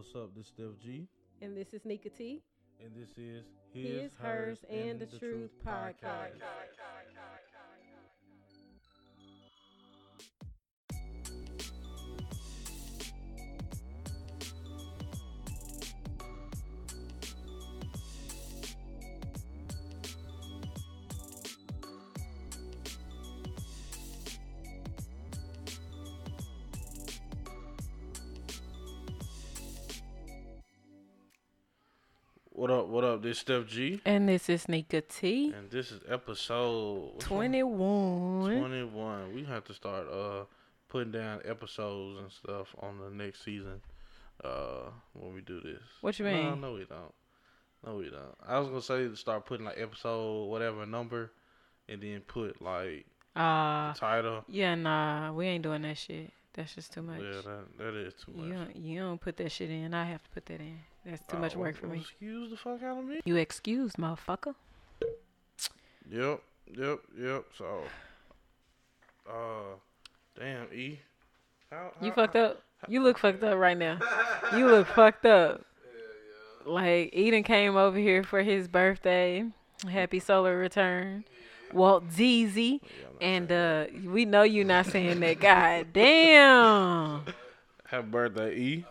What's up? This is Steph G, And this is Nika T. and this is His, Hers, and the, Truth podcast. What up? This is Steph G, And this is Nika T. and this is episode 21. 21. We have to start uh putting down episodes and stuff on the next season. Uh, when we do this. What you No, mean? no, we don't. No, we don't. I was gonna say to start putting like episode whatever number, and then put like Uh, title. yeah, nah, we ain't doing that shit. That's just too much. Yeah, that that is too much. you, don't, you don't put that shit in. I have to put that in. That's too much Oh, work for me. Excuse the fuck out of me. You excuse, motherfucker. Yep, yep, yep. So, uh, damn, E. How, You how- fucked up. You look fucked up right now. You look fucked up. Like Eden came over here for his birthday. Happy solar return. Yeah, I'm not And uh we know you're not saying that. God damn. Happy birthday, E.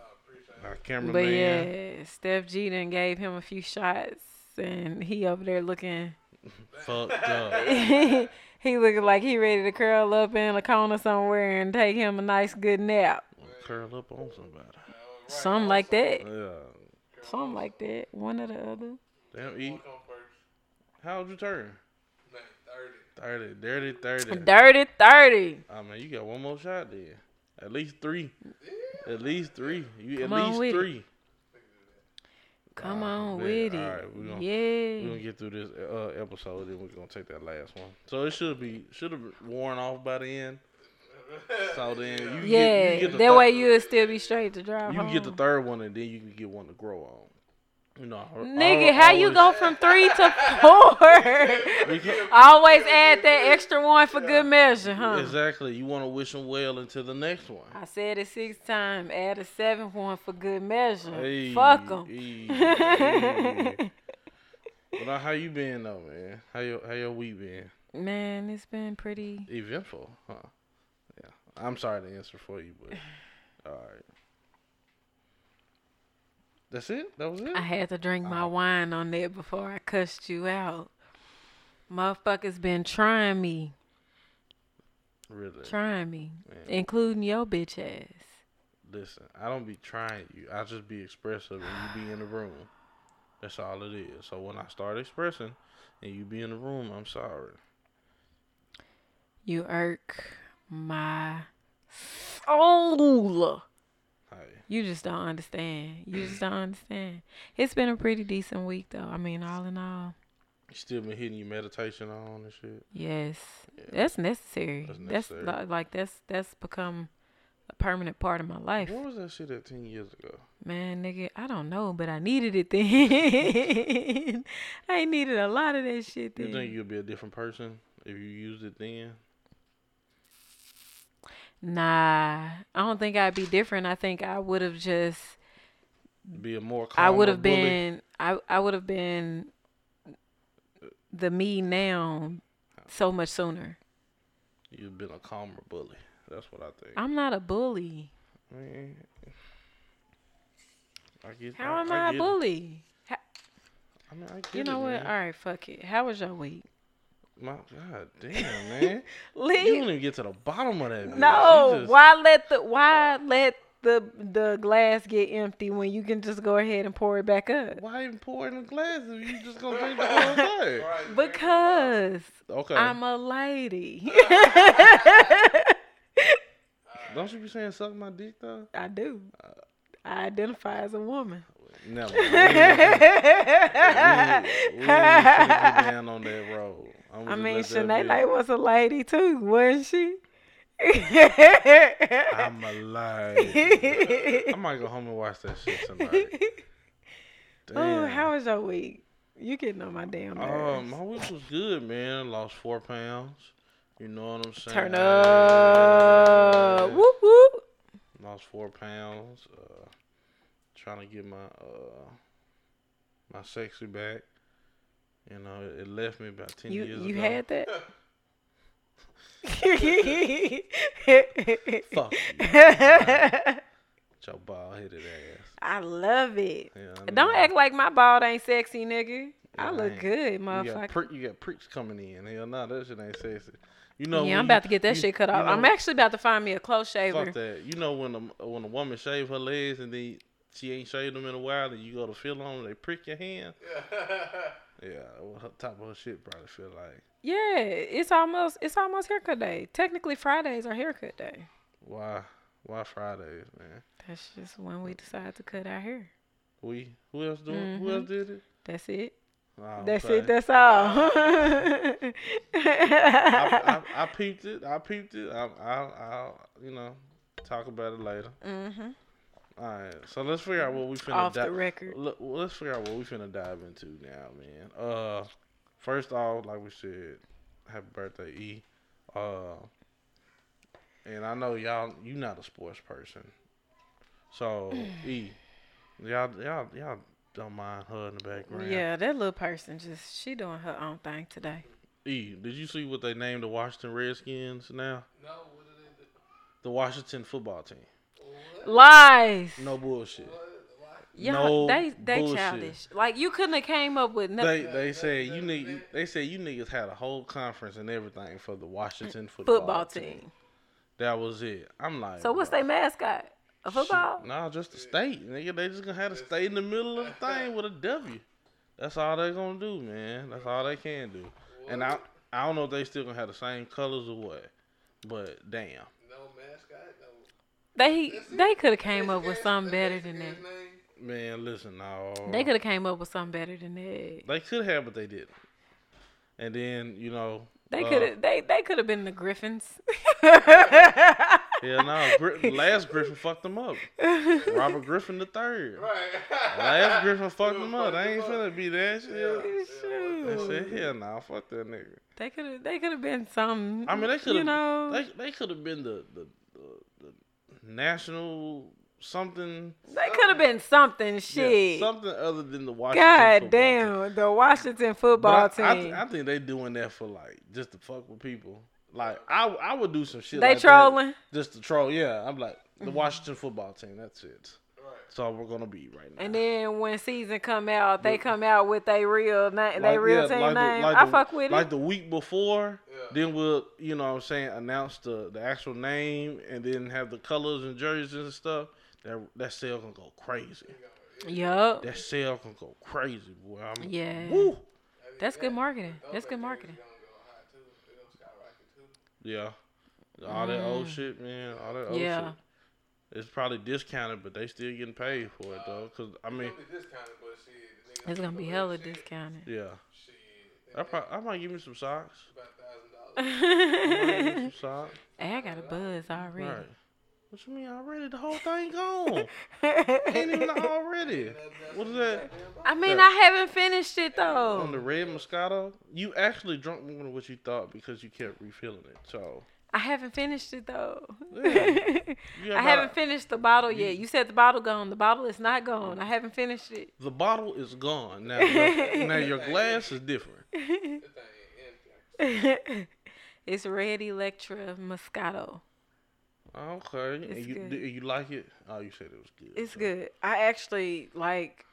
Our cameraman. But yeah, Steph G done gave him a few shots and he over there looking Fucked up. he looking like he ready to curl up in a corner somewhere and take him a nice good nap. Curl up on somebody. Something like that. Yeah. Something like that. One or the other. Damn, E. How old you turn? 30. Dirty 30. Dirty 30. Oh, man, you got one more shot there. At least three. At least three. You Come at least with it. three. Come Ah, on bet. with it. Alright, we gonna- yeah. We're gonna get through this uh, episode, then we're gonna take that last one. So it should be should have worn off by the end. So then you yeah. get, you get the that thir- way you'll still be straight to drive you can get the third one, and then you can get one to grow on. I- Nigga, how you go from three to four? Always add that extra one for good measure, huh? Exactly. You want to wish them well until the next one. I said it six times. Add a seventh one for good measure. Hey, them. hey, hey. How you been though, man? How your how your week been? Man, it's been pretty. Eventful, huh? Yeah. I'm sorry to answer for you, but all right. That's it. That was it. I had to drink my wine on there before I cussed you out. Motherfuckers been trying me, really. trying me, Man. including your bitch ass. Listen, I don't be trying you. I just be expressive and you be in the room. That's all it is. So when I start expressing and you be in the room, I'm sorry. You irk my soul. Hey, You just don't understand. You just don't understand. It's been a pretty decent week though. I mean, all in all, you still been hitting your meditation on and shit. yes, Yeah. that's necessary. That's That's, necessary. li- like that's that's become a permanent part of my life. What was that shit at ten years ago? Man, nigga, I don't know, but I needed it then. I needed a lot of that shit then. You think you'll be a different person if you used it then? Nah, I don't think I'd be different. I think I would have just Be a more I would have been I I would have been the me now so much sooner. You've been a calmer bully. That's what I think. I'm not a bully. Man, I get. How I, am I I, a bully? How, I mean, I get you know it, what? man. All right, fuck it. How was your week? My God, damn, man. you don't even get to the bottom of that. bitch. No, just- why let the why let the the glass get empty when you can just go ahead and pour it back up? Why even pour in a glass if you just gonna drink the whole thing? Because Okay. I'm a lady. don't you be saying suck my dick though? I do. I identify as a woman. Never. We ain't gonna- we ain't finna get down on that road. I mean. Shanae was a lady too, wasn't she? I'm alive. I might go home and watch that shit tonight. oh, how was your week? You getting on my damn nerves. Um, my week was good, man. Lost four pounds. You know what I'm saying? Turn up. Whoop whoop. Lost four pounds. Uh, trying to get my uh my sexy back. You know, it, it left me about ten You years you ago. had that? Fuck you. Your bald headed ass. I love it. Yeah, I Don't act like my bald ain't sexy, nigga. I look ain't. good, You got, motherfucker. you got pricks coming in. Hell no, that shit ain't sexy. You know, yeah, I'm you- about to get that you- shit cut you off. I'm actually about to find me a close shaver. Fuck that. You know when a when a woman shave her legs and then she ain't shaved them in a while, and you go to feel on them, they prick your hand. Yeah, well, top of her shit probably feel like Yeah, it's almost it's almost haircut day. Technically, Fridays are haircut day. why why Fridays, man. That's just when we decide to cut our hair. We who else doing? Who Mhm. else did it? That's it. Oh, That's okay. it. That's all. I, I, I peeped it. I peeped it. I, I, I'll you know talk about it later. Mm hmm All right, so let's figure out what we finna Off di- the record. Look, let's figure out what we finna dive into now, man. Uh, first off, like we said, happy birthday, E. Uh, and I know y'all, you not a sports person, so E, y'all, y'all, y'all don't mind her in the background. Yeah, that little person just she doing her own thing today. E, did you see what they named the Washington Redskins now? No, what did they do? The Washington football team. Lies. No bullshit. Yeah, no they they bullshit. childish. Like you couldn't have came up with nothing. They they said you need they said you niggas had a whole conference and everything for the Washington football, football team. That was it. I'm like, So what's bro, their mascot? A football? shit, Nah, just the state. Nigga, they just gonna have to stay in the middle of the thing with a W. That's all they gonna do, man. That's all they can do. And I I don't know if they still gonna have the same colors or what. But damn. No mascot. No. They they could have came up with something better than that. Man, listen, no. They could have came up with something better than that. They could have, but they didn't. And then, you know. They uh, could have they they could have been the Griffins. Yeah, no. Last Griffin fucked them up. Robert Griffin the third. Right. Last Griffin fucked them up. They ain't finna be that shit. Yeah. They said, hell nah, fuck that nigga. They could have they could have been some. I mean, they could you have. know They they could have been the the national something. they could have been something. yeah, Shit. something other than the Washington. God football team. damn, the Washington football I, I, team. th- I think they doing that for like just to fuck with people. Like I I would do some shit. they like that trolling. just to troll. Yeah, I'm like the Washington football team. That's it. Right. That's all we're gonna be right now. And then when season come out, they come out with their real name, they Like, real yeah, team like the- name. like I the- fuck with like it. Like the week before, Yeah. then we'll, you know what I'm saying, announce the, the actual name and then have the colors and jerseys and stuff. That that sale gonna go crazy. Yup. That sale gonna go crazy, boy. I'm, Yeah. Woo. That's good marketing. That's good marketing. Gonna go high too. They gonna skyrocket too. Yeah. All that old shit, man. All that old. Yeah. shit. It's probably discounted, but they still getting paid for it though. Cause I mean, It's gonna be discounted, but shit. the It's gonna be hella shit. discounted. yeah. Shit. I, pro- I might give me some socks. About thousand dollars. I might give me some socks. Hey, I got a buzz already. Right. What you mean already? The whole thing gone. Ain't even already. What is that? I mean, I haven't finished it though. On the red Moscato, you actually drunk more than what you thought because you kept refilling it. So I haven't finished it though. Yeah. You I haven't finished the bottle yet. You said the bottle gone. The bottle is not gone. I haven't finished it. the bottle is gone now. Your, now your glass is different. That thing ain't empty. it's Red Electra Moscato. Okay, and you good. do you like it? Oh, you said it was good. It's so- good. I actually like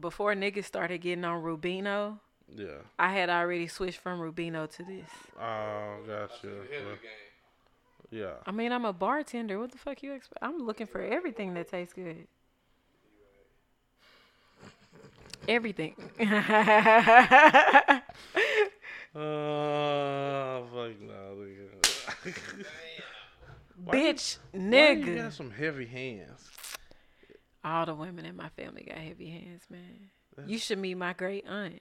before niggas started getting on Rubino. Yeah. I had already switched from Rubino to this. Oh, gotcha. Yeah. I mean, I'm a bartender. What the fuck you expect? I'm looking for everything that tastes good. Everything. Oh, fuck no. nigga. Why you- Bitch, Why you got some heavy hands? All the women in my family got heavy hands, man. You should meet my great aunt.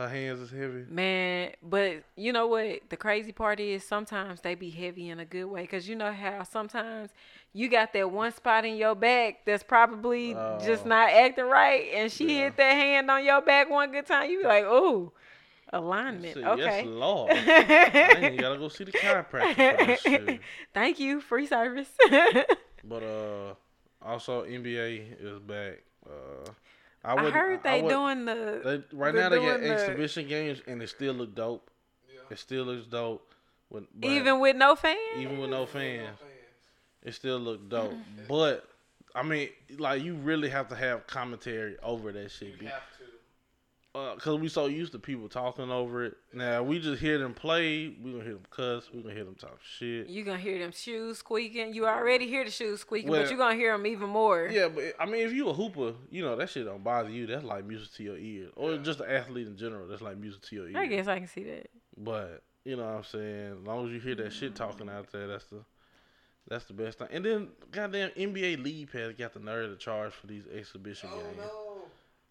Her hands is heavy. Man, but you know what? The crazy part is sometimes they be heavy in a good way. Cause you know how sometimes you got that one spot in your back that's probably just Oh. not acting right, and she Yeah. hit that hand on your back one good time. You be like, ooh, alignment. Say, okay. Yes, Lord. Man, you gotta go see the chiropractor for that shit. Thank you, free service. But uh, Also, NBA is back. Uh, I, wouldn't- heard they wouldn't- doing the. They, right now they got the- exhibition games and it still look dope. Yeah. It still looks dope. When, but even with no fans. even with no fans, Fans. it still look dope. But I mean, like you really have to have commentary over that shit. You be- have to. uh, cause we so used to people talking over it. Now we just hear them play. We gonna hear them cuss. We gonna hear them talk shit. You gonna hear them shoes squeaking. You already hear the shoes squeaking, Well- but you gonna hear them even more. Yeah, but I mean, if you a hooper, you know that shit don't bother you. That's like music to your ears, or just an athlete in general. That's like music to your ears. I guess I can see that. But you know what I'm saying. As long as you hear that shit talking out there, that's the that's the best thing. And then goddamn NBA League Pass got the nerve to charge for these exhibition Oh games. no.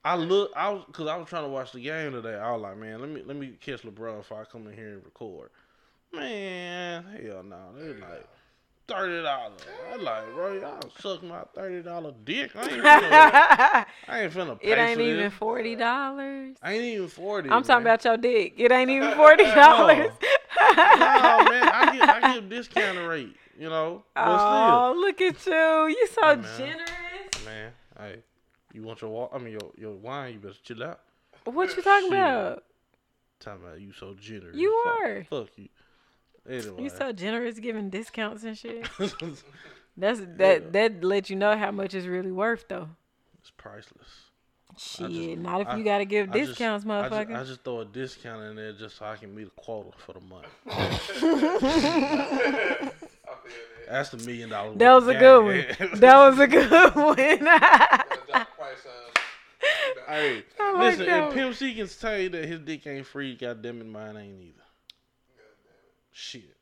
I look, I was, cause I was trying to watch the game today. I was like, man, let me let me catch LeBron if I come in here and record. Man, hell no, they like thirty dollars. I like, bro, y'all suck my thirty dollar dick. I ain't finna, I ain't finna pay it ain't even forty dollars. I ain't even forty. I'm talking man. about your dick. It ain't even forty dollars. no, man, I give I give discount rate. You know, but Oh, look at you! You so Hey, man. generous. man, hey, you want your wa- I mean your your wine? You better chill out. What you talking Shit. about? Talking about you so generous. You Fuck- are. Fuck you. Anyway. You so generous giving discounts and shit. That's that that let you know how much it's really worth though. It's priceless. Shit, not if I- you gotta give I just- discounts, I just, motherfucker. I just throw a discount in there just so I can meet a quota for the month. I feel that. That's the million dollar. that was a good one. That was a good one. Hey, I like listen, that if one. Pimp C can tell you that his dick ain't free, goddamn it, mine ain't either. Shit.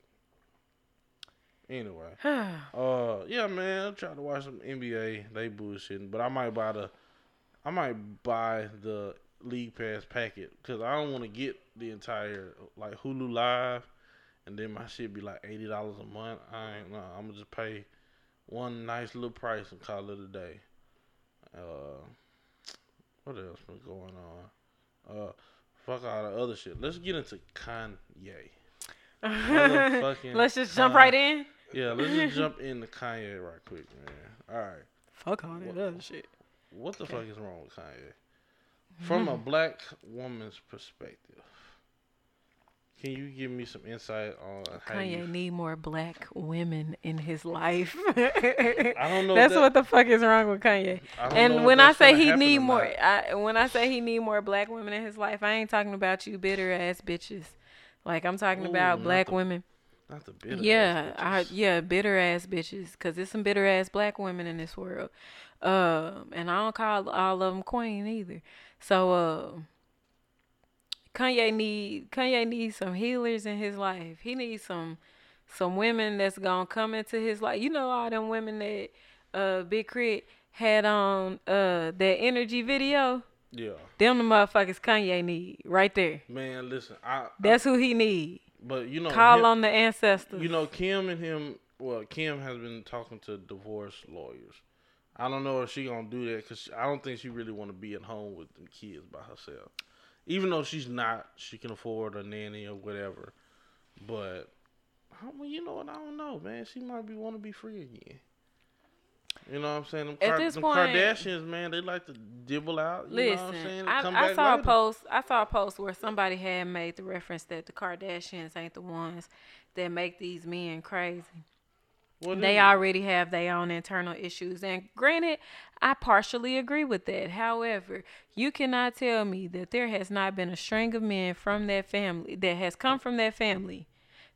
Anyway, uh, yeah, man, I'm trying to watch some NBA. They bullshitting, but I might buy the, I might buy the league pass packet because I don't want to get the entire like Hulu Live, and then my shit be like eighty dollars a month. I ain't no, I'm gonna just pay one nice little price and call it a day. Uh, what else was going on? Uh, fuck all the other shit. Let's get into Kanye. Let's just jump Kanye. right in. Yeah, let's just jump into Kanye right quick, man. All right. Fuck all that other shit. What the fuck is wrong with Kanye? From a black woman's perspective, can you give me some insight on how Kanye you? need more black women in his life. I don't know. That's that- what the fuck is wrong with Kanye. I don't know And when I say he need more. I, when I say he need more black women in his life, I ain't talking about you bitter ass bitches. Like I'm talking Ooh, about black the women. not the bitter. Yeah, I, yeah, bitter ass bitches. Cause there's some bitter ass black women in this world. Um, and I don't call all of them queen either. So, uh, Kanye need Kanye needs some healers in his life. He needs some some women that's gonna come into his life. You know all them women that uh Big K.R.I.T. had on uh that energy video. Yeah, Them the motherfuckers Kanye need right there. man. Listen, I. I That's who he need. but you know, Call him- on the ancestors. You know, Kim and him. Well, Kim has been talking to divorce lawyers. I don't know if she gonna do that because I don't think she really want to be at home with the kids by herself. Even though she's not, she can afford a nanny or whatever. But well, you know what? I don't know, man. She might be want to be free again. You know what I'm saying? Them, At Kar- this point- Kardashians, man, they like to dibble out. You know what I'm saying? Listen, I, I saw a post. I saw a post where somebody had made the reference that the Kardashians ain't the ones that make these men crazy. What They already have their own internal issues. And granted, I partially agree with that. However, you cannot tell me that there has not been a string of men from that family that has come from that family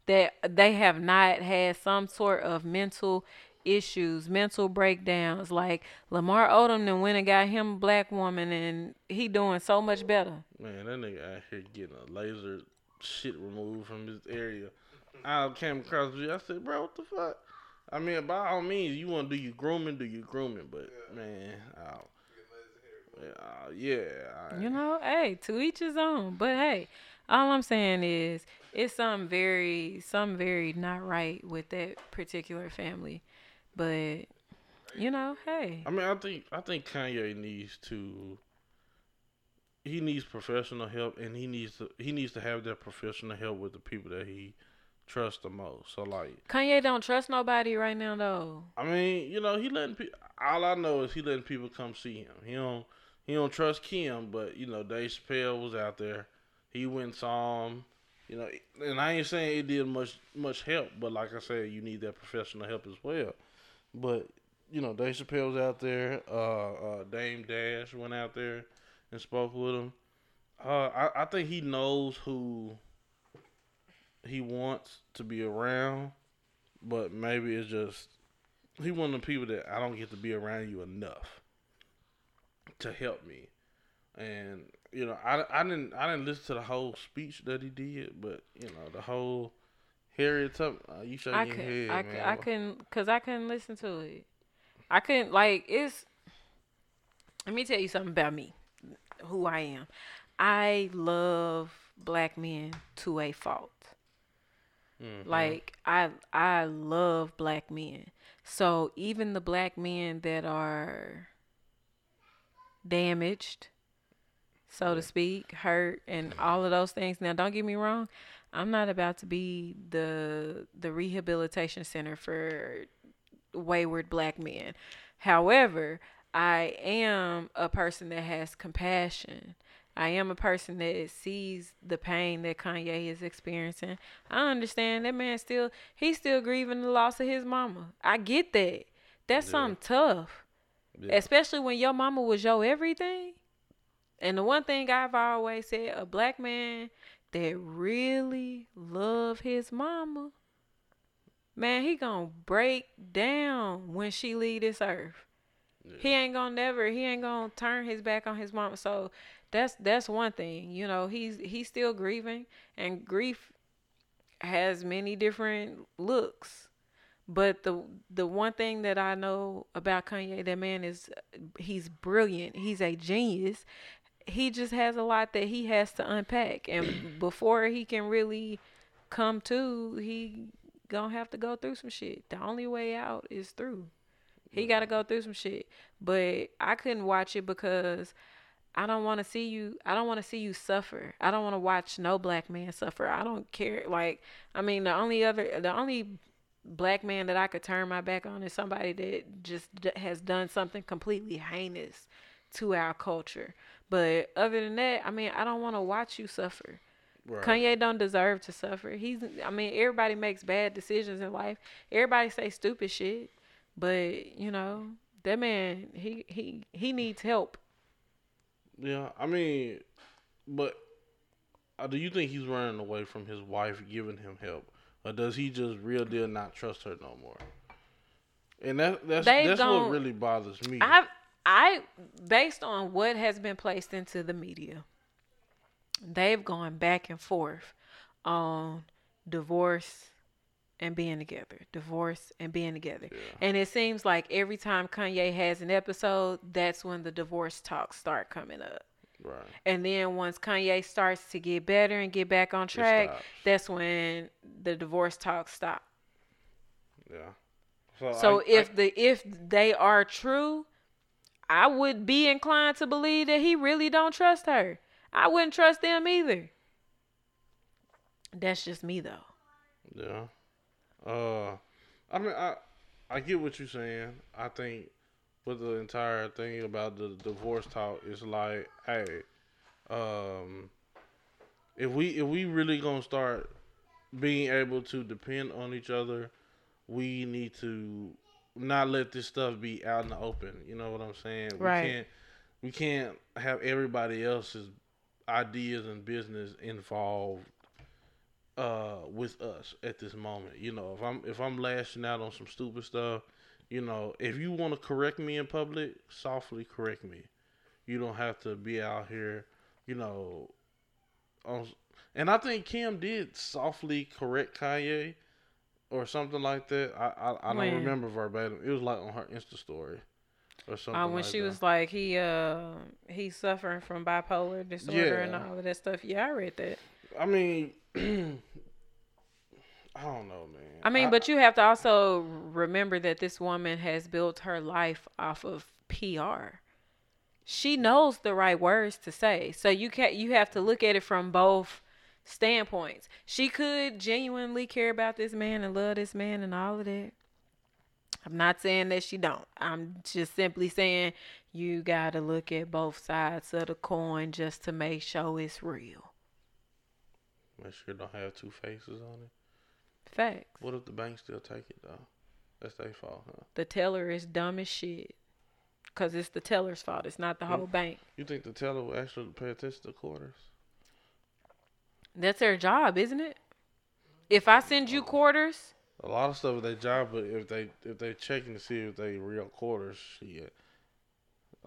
that they have not had some sort of mental issues, mental breakdowns. Like Lamar Odom then went and got him a black woman and he doing so much better. Man, that nigga out here getting a laser shit removed from his area. I came across you. I said, bro, what the fuck? I mean, by all means, you want to do your grooming, do your grooming, but man, oh, yeah, uh, yeah, I, You know, hey, to each his own. But hey, all I'm saying is it's something very, something very not right with that particular family. But you know, hey, I mean, I think I think Kanye needs to. He needs professional help, and he needs to he needs to have that professional help with the people that he trust the most. So like, Kanye don't trust nobody right now though. I mean, you know, he letting people. All I know is he letting people come see him. He don't he don't trust Kim, but you know, Dave Chappelle was out there. He went and saw him. You know, and I ain't saying it did much much help, but like I said, you need that professional help as well. But you know, Dave Chappelle was out there. Uh, uh, Dame Dash went out there and spoke with him. Uh, I, I think he knows who he wants to be around, but maybe it's just he one of the people that I don't get to be around you enough to help me. And you know, I, I didn't I didn't listen to the whole speech that he did, but you know, the whole Harriet Tubman. Uh, you shaking I your could, head, I, man. could, I couldn't, cause I couldn't listen to it. I couldn't like it's. Let me tell you something about me, who I am. I love black men to a fault. Mhm. Like I, I love black men. So even the black men that are damaged, so to speak, hurt, and all of those things. Now, don't get me wrong. I'm not about to be the the rehabilitation center for wayward black men. However, I am a person that has compassion. I am a person that sees the pain that Kanye is experiencing. I understand that man still he's still grieving the loss of his mama. I get that. That's Yeah. something tough. Yeah. Especially when your mama was your everything. And the one thing I've always said, a black man that really love his mama, man, he gonna break down when she leave this earth. He ain't gonna never he ain't gonna turn his back on his mama. So that's that's one thing. You know, he's he's still grieving and grief has many different looks. But the the one thing that I know about Kanye, that man is he's brilliant. He's a genius. He just has a lot that he has to unpack, and before he can really come to, he gonna have to go through some shit. The only way out is through. He got to go through some shit. But I couldn't watch it because I don't want to see you. I don't want to see you suffer. I don't want to watch no black man suffer. I don't care. Like, I mean, the only other, the only black man that I could turn my back on is somebody that just d- has done something completely heinous to our culture. But other than that, I mean, I don't want to watch you suffer. Right. Kanye don't deserve to suffer. He's I mean, everybody makes bad decisions in life. Everybody say stupid shit. But, you know, that man, he he he needs help. Yeah, I mean, but uh, do you think he's running away from his wife giving him help, or does he just real deal not trust her no more? And that that's They've what really bothers me. I I based on what has been placed into the media, they've gone back and forth on divorce and being together, divorce and being together. Yeah. And it seems like every time Kanye has an episode, that's when the divorce talks start coming up. right. And then once Kanye starts to get better and get back on track, that's when the divorce talks stop. Yeah. So, So I- if I- the if they are true, I would be inclined to believe that he really don't trust her. I wouldn't trust them either. That's just me though. yeah, uh, I mean, I I get what you're saying. I think with the entire thing about the divorce talk is like, hey, um, if we if we really gonna start being able to depend on each other, we need to not let this stuff be out in the open. You know what I'm saying? Right. We can't we can't have everybody else's ideas and business involved uh with us at this moment. You know, if I'm if I'm lashing out on some stupid stuff, you know, if you want to correct me in public, softly correct me. You don't have to be out here, you know, on and I think Kim did softly correct Kanye or something like that. I I, I don't remember verbatim. It was like on her Insta story or something. Uh, when like she that. was like he uh he's suffering from bipolar disorder and all of that stuff. Yeah, I read that. I mean, I don't know, man. I mean, but you have to also remember that this woman has built her life off of PR. She knows the right words to say. So you can't. you have to look at it from both standpoints. She could genuinely care about this man and love this man and all of that. I'm not saying that she don't. I'm just simply saying you got to look at both sides of the coin just to make sure it's real. Make sure it don't have two faces on it. Facts. What if the bank still take it though? That's their fault, huh? The teller is dumb as shit. Cause it's the teller's fault. It's not the whole bank. You think the teller will actually pay attention to quarters? That's their job, isn't it? If I send you quarters, A lot of stuff is their job, but if they if they checking to see if they real quarters, shit.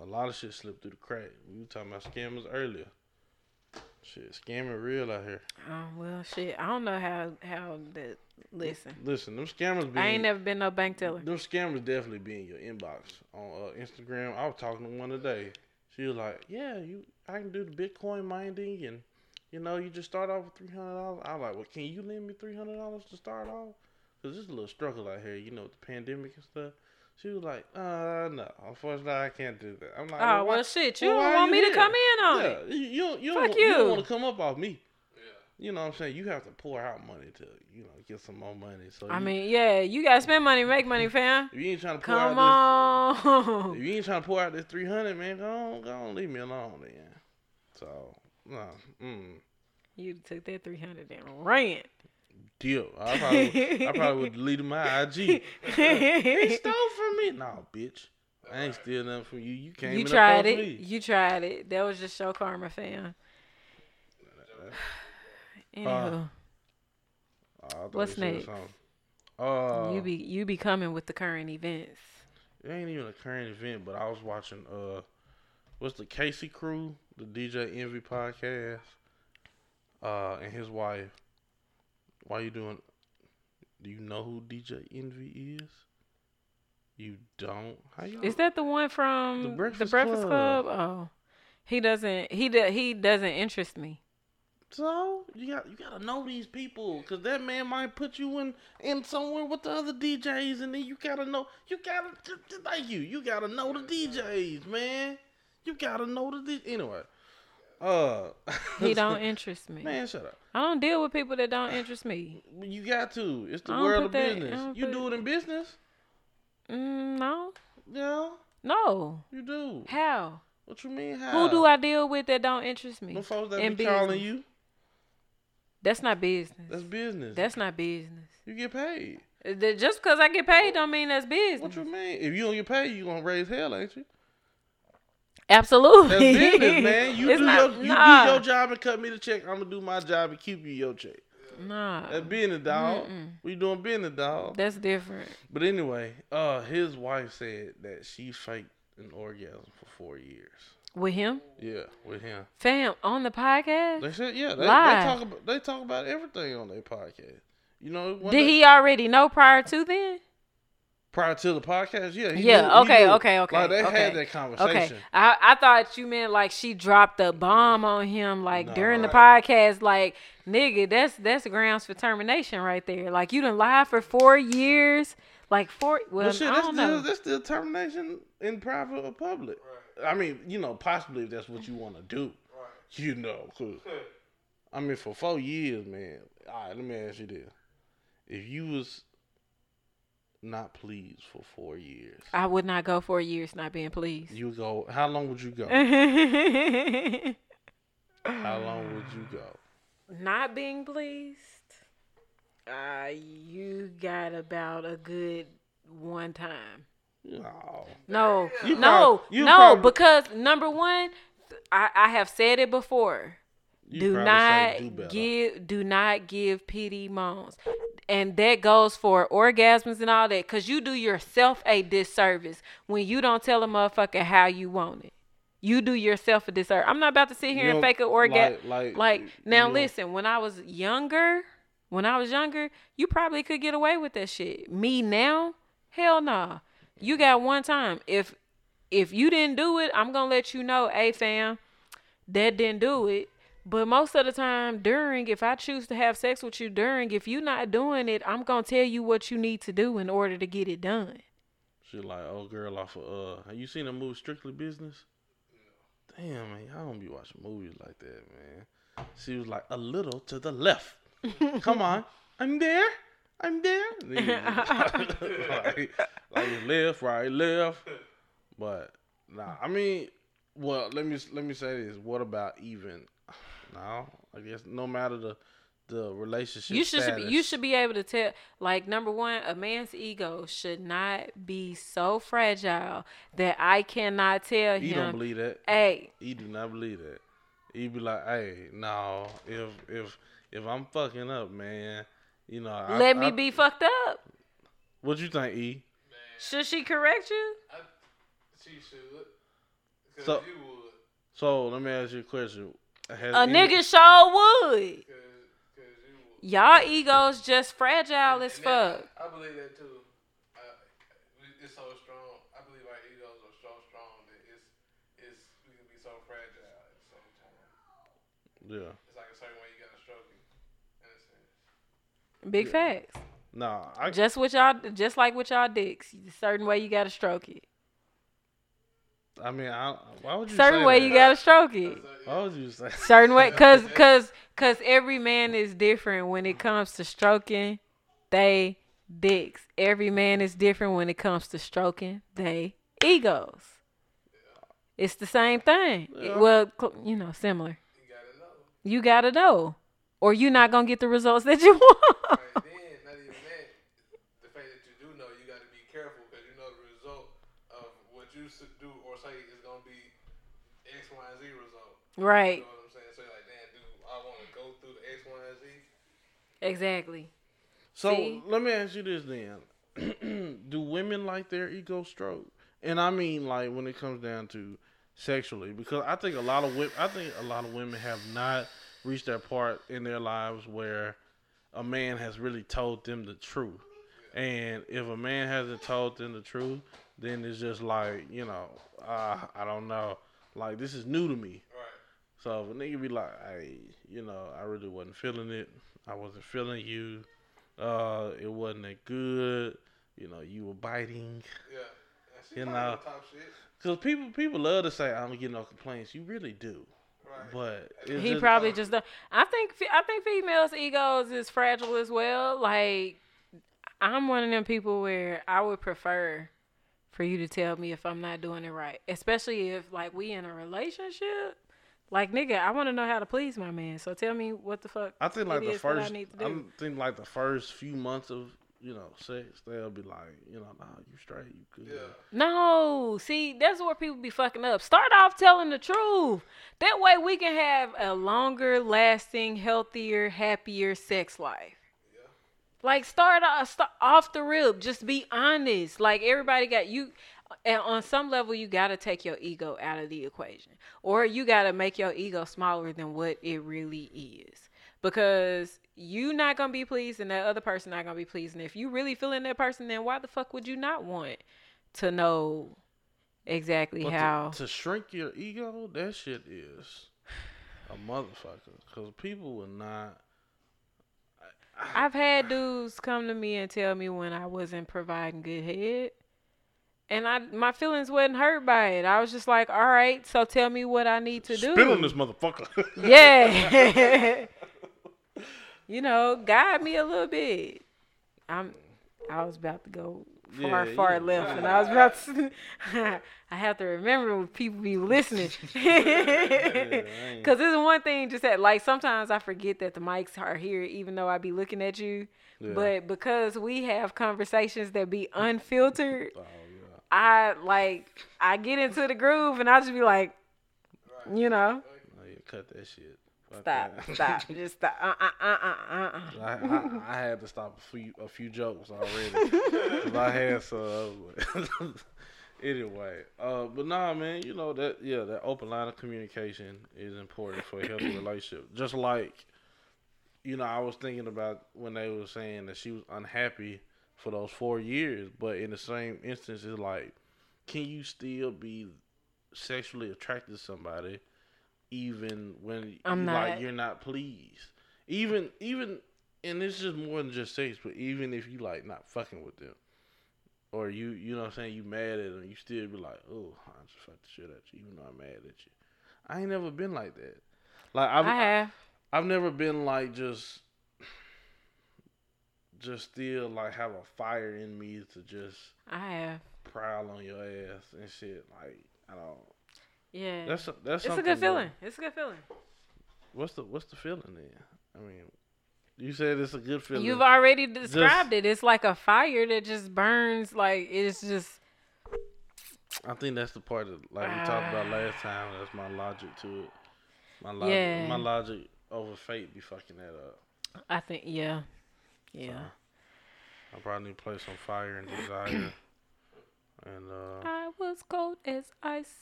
A lot of shit slipped through the crack. We were talking about scammers earlier. Shit, scamming real out here. oh well, shit. I don't know how how that. Listen, Listen, them scammers be I ain't never been no bank teller. them scammers definitely be in your inbox on uh, Instagram. I was talking to one today. She was like, "Yeah, you, I can do the Bitcoin mining, and you know, you just start off with three hundred dollars." I was like, "Well, can you lend me three hundred dollars to start off? Cause it's a little struggle out here, you know, with the pandemic and stuff." She was like, "Uh, no, unfortunately, I can't do that." I'm like, Oh why- well, shit. You well, don't want you me to come in on yeah, it. you you don't, you don't, Fuck want- you don't want to come up off me. Yeah. You know what I'm saying? You have to pour out money to, you know, get some more money. So I you- mean, yeah, you gotta spend money, make money, fam. if you ain't trying to pour Come out this, on. if you ain't trying to pour out this three hundred, man, go on, go on, leave me alone, then. So, no, mm, You took that three hundred and ran. Deal. I probably, I probably would deleted my IG. he stole from me. No, bitch, I ain't steal nothing from you. You came. you tried it. Me. You tried it. That was just show karma, fam. Anywho, thought What's next? Uh, you be you be coming with the current events. it ain't even a current event, but I was watching. Uh, what's the Casey Crew, the DJ Envy podcast, uh, and his wife. Why you doing? Do you know who DJ Envy is? You don't. How you? Is that the one from The the Breakfast Breakfast, Club. Club? Oh, he doesn't. He do, he doesn't interest me. So you got you gotta know these people, cause that man might put you in in somewhere with the other DJs, and then you gotta know you gotta like you, you gotta know the DJs, man. You gotta know the anyway. Uh, He don't interest me. man, shut up. I don't deal with people that don't interest me. You got to. It's the world of that- business. You put- do it in business. Mm, no, Yeah, no. you do. How? What you mean? How? Who do I deal with that don't interest me? No folks that in be calling you. That's not business. That's business. That's not business. you get paid. Just because I get paid don't mean that's business. What you mean? If you don't get paid, you gonna raise hell, ain't you? Absolutely. That's business, man. You do not- your you nah. do your job and cut me the check. I'm gonna do my job and keep you your check. Nah, That's a dog. Mm-mm. We doing business, dog. that's different. But anyway, uh, his wife said that she faked an orgasm for four years. With him, Yeah, with him. fam, on the podcast. They said, yeah, they, they talk about they talk about everything on their podcast. You know, Did day- he already know prior to then? Prior to the podcast? Yeah, he Yeah, knew- he okay, knew. okay, okay, Like they okay. had that Okay, conversation. I, I thought you meant like she dropped a bomb on him like No. during the podcast. Like nigga, that's that's grounds for termination right there. Like you done lie for four years. Like four. Well, Well, shit, I don't still, know. that's still termination in private or public. I mean, you know, possibly if that's what you want to do. You know, 'cause, I mean, for four years, man. All right, let me ask you this: If you was not pleased for four years, I would not go four years not being pleased. you go. How long would you go? How long would you go? Not being pleased. Uh, you got about a good one time. No. No, You no, prob- you no, probably- because number one, I, I have said it before. Do not do give do not give pity moans. And that goes for orgasms and all that. Cause you do yourself a disservice when you don't tell a motherfucker how you want it. You do yourself a disservice. I'm not about to sit You here and fake an orgasm. Like, Like, like, now listen, when I was younger, when I was younger, you probably could get away with that shit. Me now, hell nah. You got one time. If if you didn't do it, I'm gonna let you know, hey fam, that didn't do it. But most of the time during, if I choose to have sex with you during, if you're not doing it, I'm gonna tell you what you need to do in order to get it done. She like oh girl off of uh. Have you seen the movie Strictly Business? Damn man, y'all don't be watching movies like that, man. She was like, a little to the left. Come on, I'm there. I'm there. Then you- like, like left, right, left. But nah, I mean, well, let me let me say this. What about even? No, I guess no matter the the relationship. You should, should be, you should be able to tell like number one, a man's ego should not be so fragile that I cannot tell He don't believe that. hey, He do not believe that. He be like, hey, no, if if if I'm fucking up, man, you know, I, let me I- be fucked up. What you think, E? Should she correct you? I, she should. Cause So- you would. So let me ask you a question. Has A nigga sure would. Cause, cause you would. Y'all egos just fragile as And fuck. that- I believe that too. Uh, it's so strong. I believe our egos are so strong that it's it's we can be so fragile at the same time. Yeah. It's like a certain way you gotta stroke it. In a. Big facts. Nah, I Just with y'all, just like with y'all dicks, certain way you gotta stroke it. I mean, I, why would you say Certain way that? you gotta stroke it. Why would you say? Certain way, cause, cause, cause every man is different when it comes to stroking they dicks. Every man is different when it comes to stroking they egos. It's the same thing. Yeah. well, cl- you know, similar. You gotta know. You gotta know, or you're not gonna get the results that you want. Right then, not even that. The fact that you do know, you got to be careful because you know the result of what you s- do or say is gonna be X, Y, and Z result. Right. You know what I'm saying? So you're like, damn, do I want to go through the X, Y, and Z? Exactly. So See? let me ask you this then: Do women like their ego stroke? And I mean, like when it comes down to sexually, because I think a lot of women, I think a lot of women have not reached that part in their lives where a man has really told them the truth. And if a man hasn't told them the truth, then it's just like you know, uh, I don't know, like this is new to me. Right. So if a nigga be like, hey, you know, I really wasn't feeling it. I wasn't feeling you. Uh, it wasn't that good. You know, you were biting. Yeah. And she You know. shit. Cause people people love to say I don't get no complaints. You really do, Right. but it's He just- probably just. Don't. I think. I think females' egos is fragile as well. Like, I'm one of them people where I would prefer for you to tell me if I'm not doing it right, especially if like we in a relationship. Like, nigga, I want to know how to please my man. So tell me what the fuck. I think like the is that I first. need to do. I think like the first few months of you know sex, they'll be like, you know, nah, you straight, you good. Yeah. No, see, that's where people be fucking up. Start off telling the truth. That way we can have a longer lasting, healthier, happier sex life. Yeah. Like start off, start off the rip. Just be honest. Like everybody got you. And on some level, you gotta take your ego out of the equation, or you gotta make your ego smaller than what it really is. Because you not gonna be pleased, and that other person not gonna be pleased. And if you really feeling that person, then why the fuck would you not want to know exactly But to- how? to, shrink your ego, that shit is a motherfucker. Cause people will not. I've had dudes come to me and tell me when I wasn't providing good head. And I my feelings wasn't hurt by it. I was just like, all right, so tell me what I need to do. Spit on this motherfucker. Yeah. you know, guide me a little bit. I'm I was about to go far, Yeah, far yeah. left and I was about to I have to remember when people be listening. Cause it's one thing just that like sometimes I forget that the mics are here even though I be looking at you. Yeah. But because we have conversations that be unfiltered, oh. I like I get into the groove and I just be like, you know, Oh, yeah, cut that shit. Fuck stop, that. stop, just stop. Uh, uh, uh, uh, uh, uh. I, I, I had to stop a few a few jokes already. 'Cause I had some. anyway, uh, but nah, man, you know that yeah, that open line of communication is important for a healthy relationship. Just like, you know, I was thinking about when they were saying that she was unhappy for those four years, but in the same instance, it's like, can you still be sexually attracted to somebody even when I'm like not. you're not pleased? Even even and it's just more than just sex, but even if you like not fucking with them, or you you know what I'm saying, you mad at them, you still be like, oh, I just fucked the shit at you, even though I'm mad at you. I ain't never been like that. Like I've I have. I've never been like just just still like have a fire in me to just I have. prowl on your ass and shit. Like I don't. Yeah. That's a, that's it's a good that- feeling. It's a good feeling. What's the what's the feeling then? I mean, you said it's a good feeling. You've already described it. It's like a fire that just burns. Like it's just. I think that's the part that like we talked about ah. last time. That's my logic to it. My logic, Yeah. my logic over fate be fucking that up. I think yeah, yeah. I probably need to play some fire and desire. and uh, I was cold as ice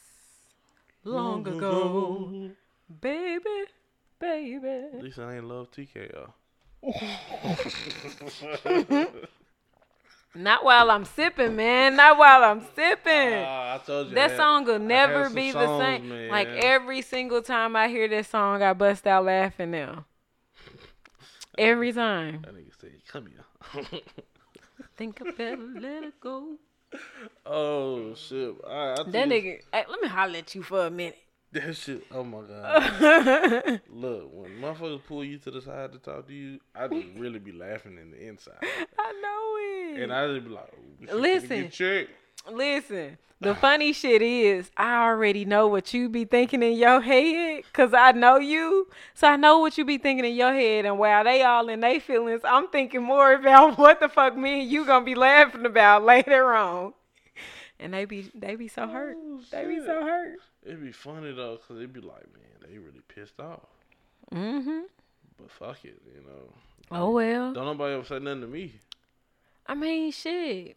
long ago, baby, baby. at least I ain't love TKO. Not while I'm sipping, man. Not while I'm sipping. I told you That had- song will never be the songs, same. man. Like every single time I hear this song, I bust out laughing now. Every time. That nigga said, "Come here." Think I better let it go. oh shit! All right, I That nigga, hey, let me holler at you for a minute. That shit. Oh my god. Look, when motherfuckers pull you to the side to talk to you, I just really be laughing in the inside, I know it. and I just be like, oh, this shit finna Listen. get checked. Listen, the funny shit is, I already know what you be thinking in your head, cause I know you, so I know what you be thinking in your head. And while they all in their feelings, I'm thinking more about what the fuck me and you gonna be laughing about later on. And they be they be so hurt. Oh, They be so hurt. It'd be funny though, cause it'd be like, man, they really pissed off. Mm-hmm. But fuck it, you know. Oh well. Don't nobody ever say nothing to me. I mean, shit.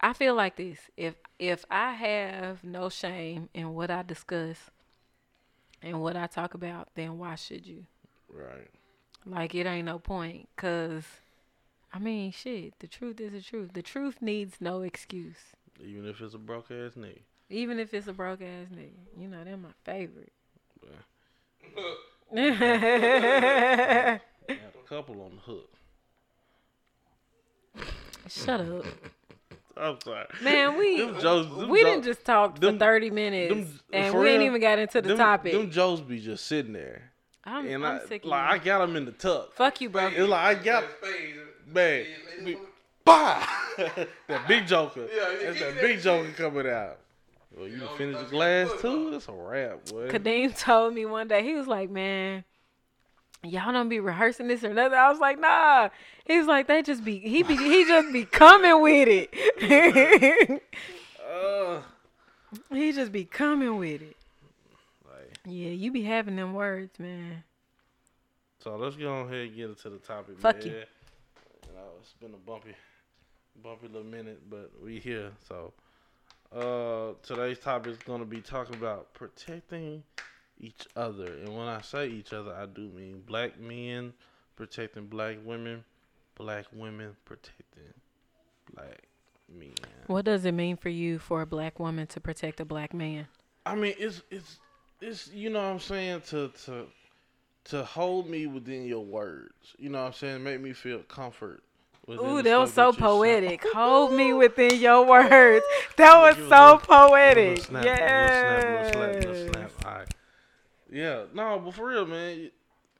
I feel like this. If if I have no shame in what I discuss and what I talk about, then why should you? Right. Like it ain't no point, cause I mean, shit. The truth is the truth. The truth needs no excuse, Even if it's a broke ass nigga. even if it's a broke ass nigga. You know, they're my favorite. I had a couple on the hook. Shut up, I'm sorry. man. We Them jokes- them we jo- didn't just talk them- for thirty minutes, them- and for we ain't real, even got into the them, topic. Them jokes be just sitting there. I'm, And I'm I, sick of like, you. I got them in the tuck. Fuck you, bro. It's like I got, Spades. man, Yeah, bah! that big joker. Yeah, yeah, That's that big that joker coming out. Well, you know, done finished the glass too? That's a wrap, boy. Kadeem told me one day, he was like, man, y'all don't be rehearsing this or nothing. I was like, nah. He's like, they just be, he be, he just be coming with it. Uh, he just be coming with it. like, Yeah, you be having them words, man. so let's go ahead and get into the topic, Fuck man. you. You know, it's been a bumpy, bumpy little minute, but we here. So, uh, today's topic is gonna be talking about protecting each other, and when I say each other, I do mean black men protecting black women, black women protecting black men. What does it mean for you for a black woman to protect a black man? I mean, it's it's it's you know what I'm saying to to to hold me within your words. You know what I'm saying? Make me feel comfort. Ooh, that was so that you say. poetic. Hold me within your words. That was so poetic. snap, little snap, little slap, little Yes. Snap. All right. Yeah, no, but for real, man,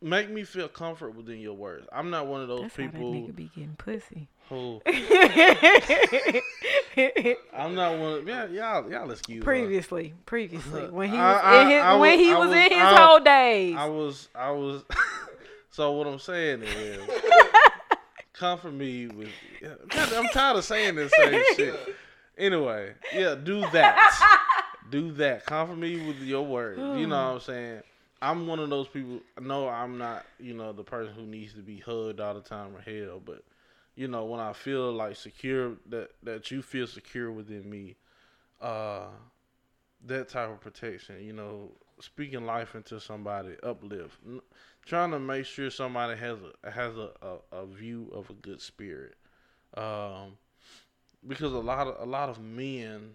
make me feel comfortable within your words. I'm not one of those That's how that nigga be getting pussy. who I'm not one. Of, yeah, y'all, y'all excuse. her. previously, previously, when he was I- in his, I when was- he was, was- in his whole days. I was, I was. so what I'm saying is, comfort me with. God, I'm tired of saying this same shit. Anyway, yeah, do that. Do that. Comfort me with your words. You know what I'm saying? I'm one of those people. No, I'm not. You know, the person who needs to be hugged all the time or held. But you know, when I feel like secure, that that you feel secure within me, uh, that type of protection. You know, speaking life into somebody, uplift, N- trying to make sure somebody has a has a, a, a view of a good spirit. Um, because a lot of a lot of men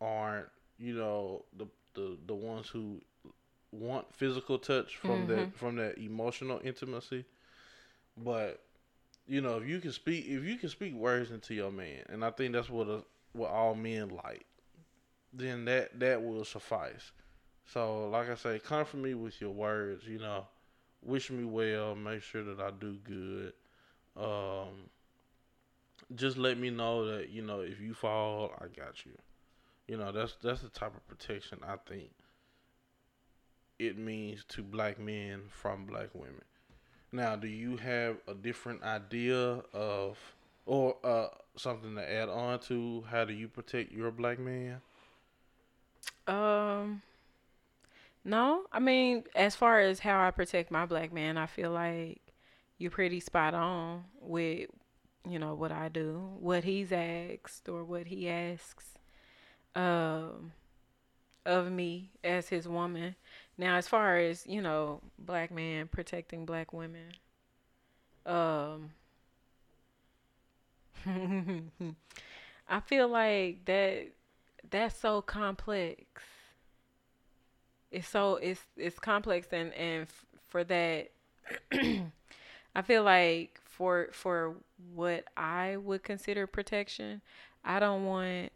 aren't, you know, the the the ones who want physical touch from that from that emotional intimacy. But you know, if you can speak if you can speak words into your man, and I think that's what a, what all men like, then that that will suffice. So, like I say, comfort me with your words. You know, wish me well. Make sure that I do good. Um, just let me know that you know if you fall, I got you. You know, that's that's the type of protection I think it means to black men from black women. Now, do you have a different idea of or uh, something to add on to how do you protect your black man? Um, no, I mean, as far as how I protect my black man, I feel like you're pretty spot on with, you know, what I do, what he's asked or what he asks, um, of me as his woman. Now, as far as you know, black man protecting black women, um, I feel like that that's so complex. It's so it's it's complex and and f- for that I feel like for for what I would consider protection, I don't want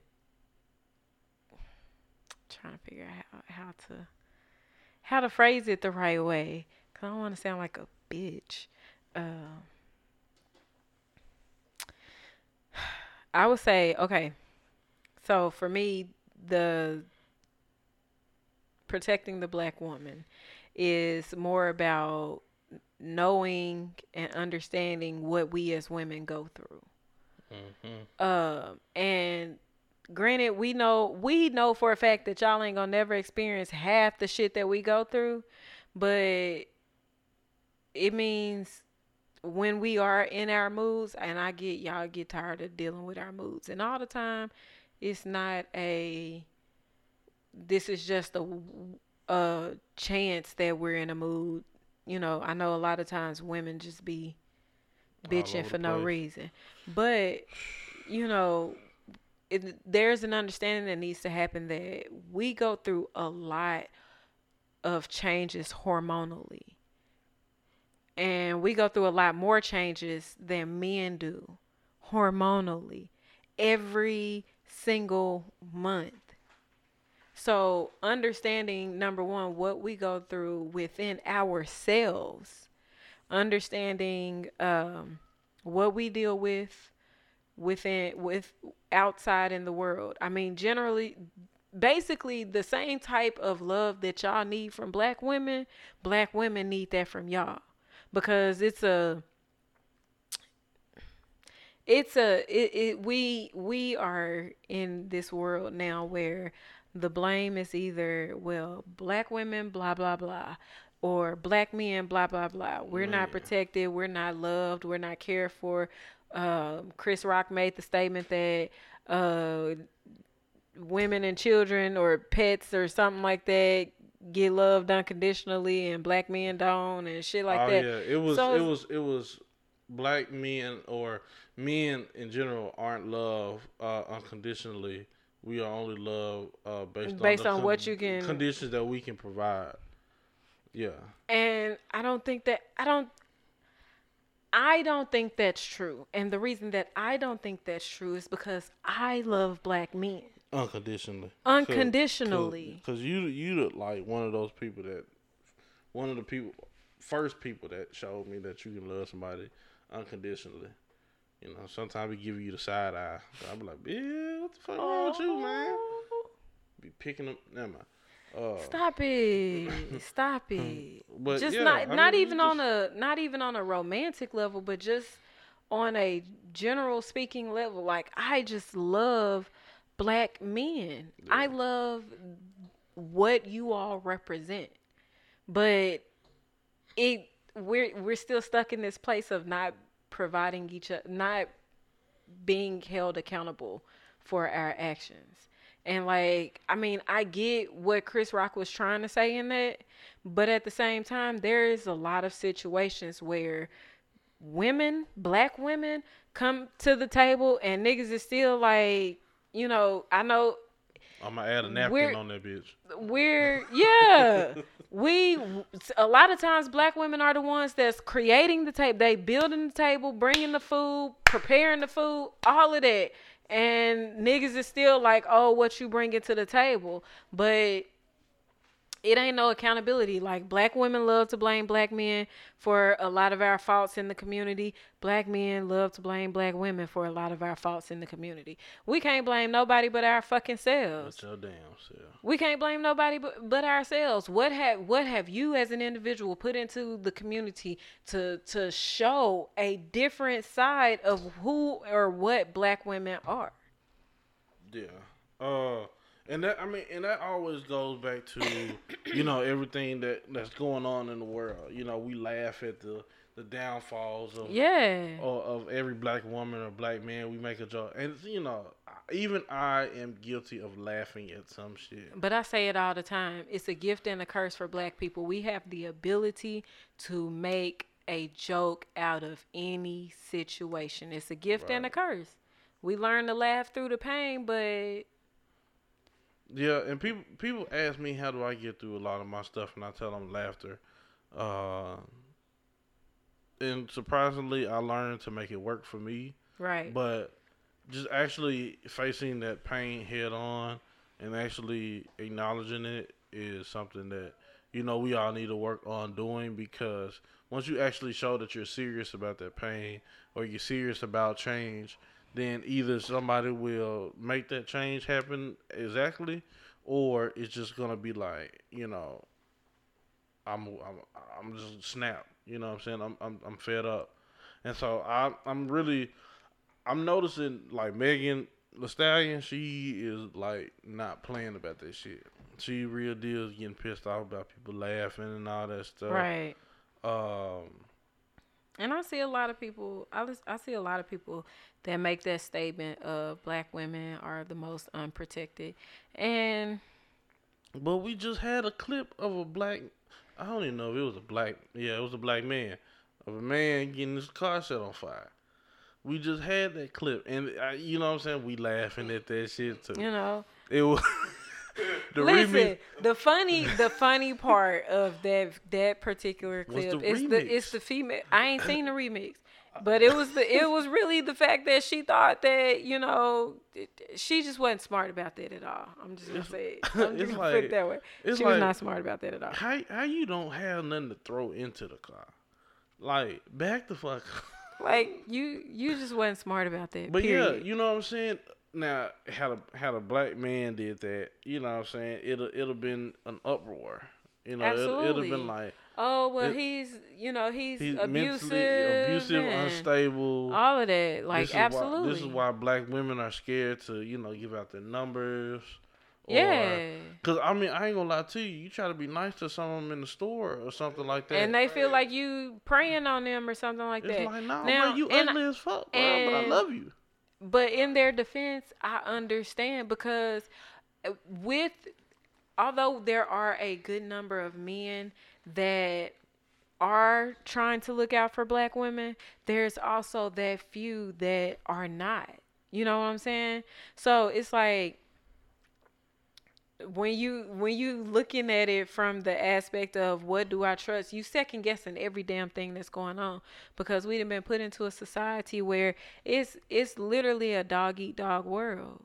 trying to figure out how, how to how to phrase it the right way cuz I don't want to sound like a bitch. Um I would say, okay. So for me, the protecting the black woman is more about knowing and understanding what we as women go through. Mm-hmm. Um, and granted, we know we know for a fact that y'all ain't gonna never experience half the shit that we go through, but it means when we are in our moods, and I get y'all get tired of dealing with our moods, and all the time, it's not a. This is just a a chance that we're in a mood. You know, I know a lot of times women just be bitching for no place. reason, but you know, it, there's an understanding that needs to happen that we go through a lot of changes hormonally. And we go through a lot more changes than men do hormonally every single month. So, understanding number one, what we go through within ourselves, understanding um, what we deal with within with outside in the world. I mean, generally basically the same type of love that y'all need from black women, black women need that from y'all. Because it's a it's a it, it we we are in this world now where the blame is either well black women blah blah blah or black men blah blah blah. We're not protected we're not loved we're not cared for um, chris rock made the statement that uh, women and children or pets or something like that get loved unconditionally and black men don't and shit like oh that yeah, it was So it was it was black men or men in general aren't loved uh, unconditionally. We are only loved uh, based Based on, on what you can- conditions that we can provide. Yeah, And I don't think that I don't I don't think that's true. And the reason that I don't think that's true is because I love black men unconditionally. unconditionally. Because you you the- like one of those people that one of the people first people that showed me that you can love somebody unconditionally. You know, sometimes we give you the side eye. I'm like, yeah, what the fuck wrong with you, man? Oh. Be picking up. Never mind. Uh, Stop it. Stop it. Just yeah, not I not mean, you even on a not even on a romantic level, but just on a general speaking level. Like I just love black men. I love what you all represent. But it we're we're still stuck in this place of not providing each other not being held accountable for our actions. And like, I mean, I get what Chris Rock was trying to say in that, but at the same time, there is a lot of situations where women, black women, come to the table and niggas is still like, you know, I know I'm gonna add a napkin on that bitch. we're yeah we a lot of times black women are the ones that's creating the table they building the table bringing the food preparing the food all of that and niggas is still like oh what you bringing to the table. But it ain't no accountability. Like black women love to blame black men for a lot of our faults in the community. Black men love to blame black women for a lot of our faults in the community. We can't blame nobody but our fucking selves. But your damn self. We can't blame nobody but, but ourselves. What have what have you as an individual put into the community to to show a different side of who or what black women are? Yeah. Uh, and that I mean, and that always goes back to you know everything that that's going on in the world. You know, we laugh at the the downfalls of Yeah. of, of every black woman or black man. We make a joke, and you know, even I am guilty of laughing at some shit. But I say it all the time. It's a gift and a curse for black people. We have the ability to make a joke out of any situation. It's a gift and a curse. We learn to laugh through the pain, but Yeah, and people people ask me how do I get through a lot of my stuff, and I tell them laughter. Uh, and surprisingly, I learned to make it work for me. right. But just actually facing that pain head on and actually acknowledging it is something that you know we all need to work on doing because once you actually show that you're serious about that pain or you're serious about change, then either somebody will make that change happen exactly or it's just going to be like, you know, I'm I'm I'm just snap, you know what I'm saying? I'm I'm I'm fed up. And so I I'm really I'm noticing like Megan Thee Stallion, she is like not playing about that shit. She real deal is getting pissed off about people laughing and all that stuff. right. Um, And I see a lot of people. I I see a lot of people that make that statement of black women are the most unprotected, and but we just had a clip of a black. I don't even know if it was a black. Yeah, it was a black man of a man getting his car set on fire. We just had that clip, and uh, you know what I'm saying. We laughing at that shit too. you know, It was the listen. remix. The funny, the funny part of that that particular clip the is the it's the female. I ain't seen the remix, but it was the it was really the fact that she thought that you know it- she just wasn't smart about that at all. I'm just gonna say it. I'm just gonna put it that way. She was like- not smart about that at all. How how you don't have nothing to throw into the car? Like back the fuck. up. Like you, you just wasn't smart about that. But yeah, you know what I'm saying. Now, had a had a black man did that, you know what I'm saying, it'll it'll been an uproar. You know, it'll, it'll been like Oh well, It- he's you know he's, he's abusive, abusive, unstable. all of that. Like this is absolutely. Why, this is why black women are scared to you know give out their numbers. Or, Yeah. Cause I mean I ain't gonna lie to you. You try to be nice to someone in the store or something like that. and they feel like you preying on them or something like it's that. like nah, Now, bro, you ugly as fuck, bro, but I love you. But in their defense, I understand because uh, with although there are a good number of men that are trying to look out for black women, there's also that few that are not. You know what I'm saying? So it's like when you when you looking at it from the aspect of what do I trust, you second guessing every damn thing that's going on because we've been put into a society where it's it's literally a dog eat dog world.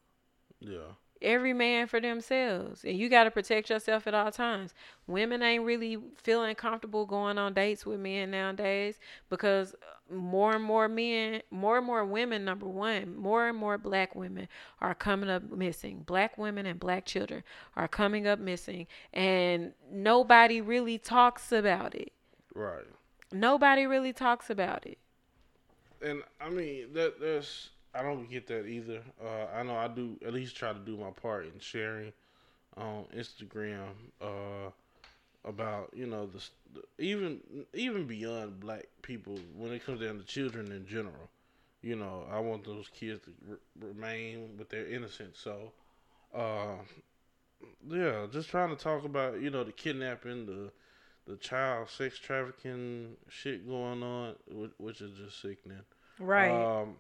Yeah. Every man for themselves, and you got to protect yourself at all times. Women ain't really feeling comfortable going on dates with men nowadays because more and more men, more and more women, number one, more and more black women are coming up missing. Black women and black children are coming up missing, and nobody really talks about it. Right. Nobody really talks about it. and I mean that that's I don't get that either. Uh, I know I do at least try to do my part in sharing on Instagram uh, about you know the, the even even beyond black people when it comes down to children in general. You know, I want those kids to re- remain with their innocence. So, uh, yeah, just trying to talk about you know the kidnapping, the the child sex trafficking shit going on, which is just sickening. Right. Um,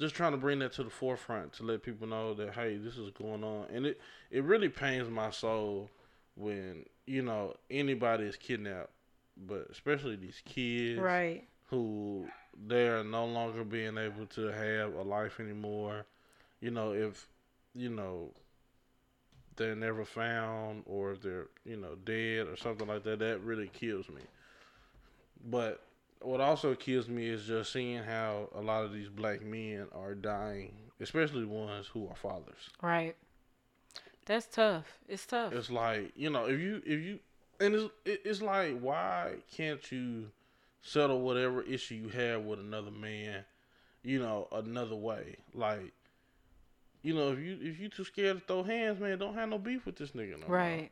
just trying to bring that to the forefront to let people know that hey, this is going on, and it it really pains my soul when you know anybody is kidnapped, but especially these kids, right. Who they are no longer being able to have a life anymore. You know, if you know they're never found or if they're you know dead or something like that, that really kills me. But what also kills me is just seeing how a lot of these black men are dying, especially ones who are fathers. Right. That's tough. It's tough. It's like you know if you if you and it's it's like why can't you settle whatever issue you have with another man, you know, another way. Like, you know, if you if you too scared to throw hands, man, don't have no beef with this nigga no more. right.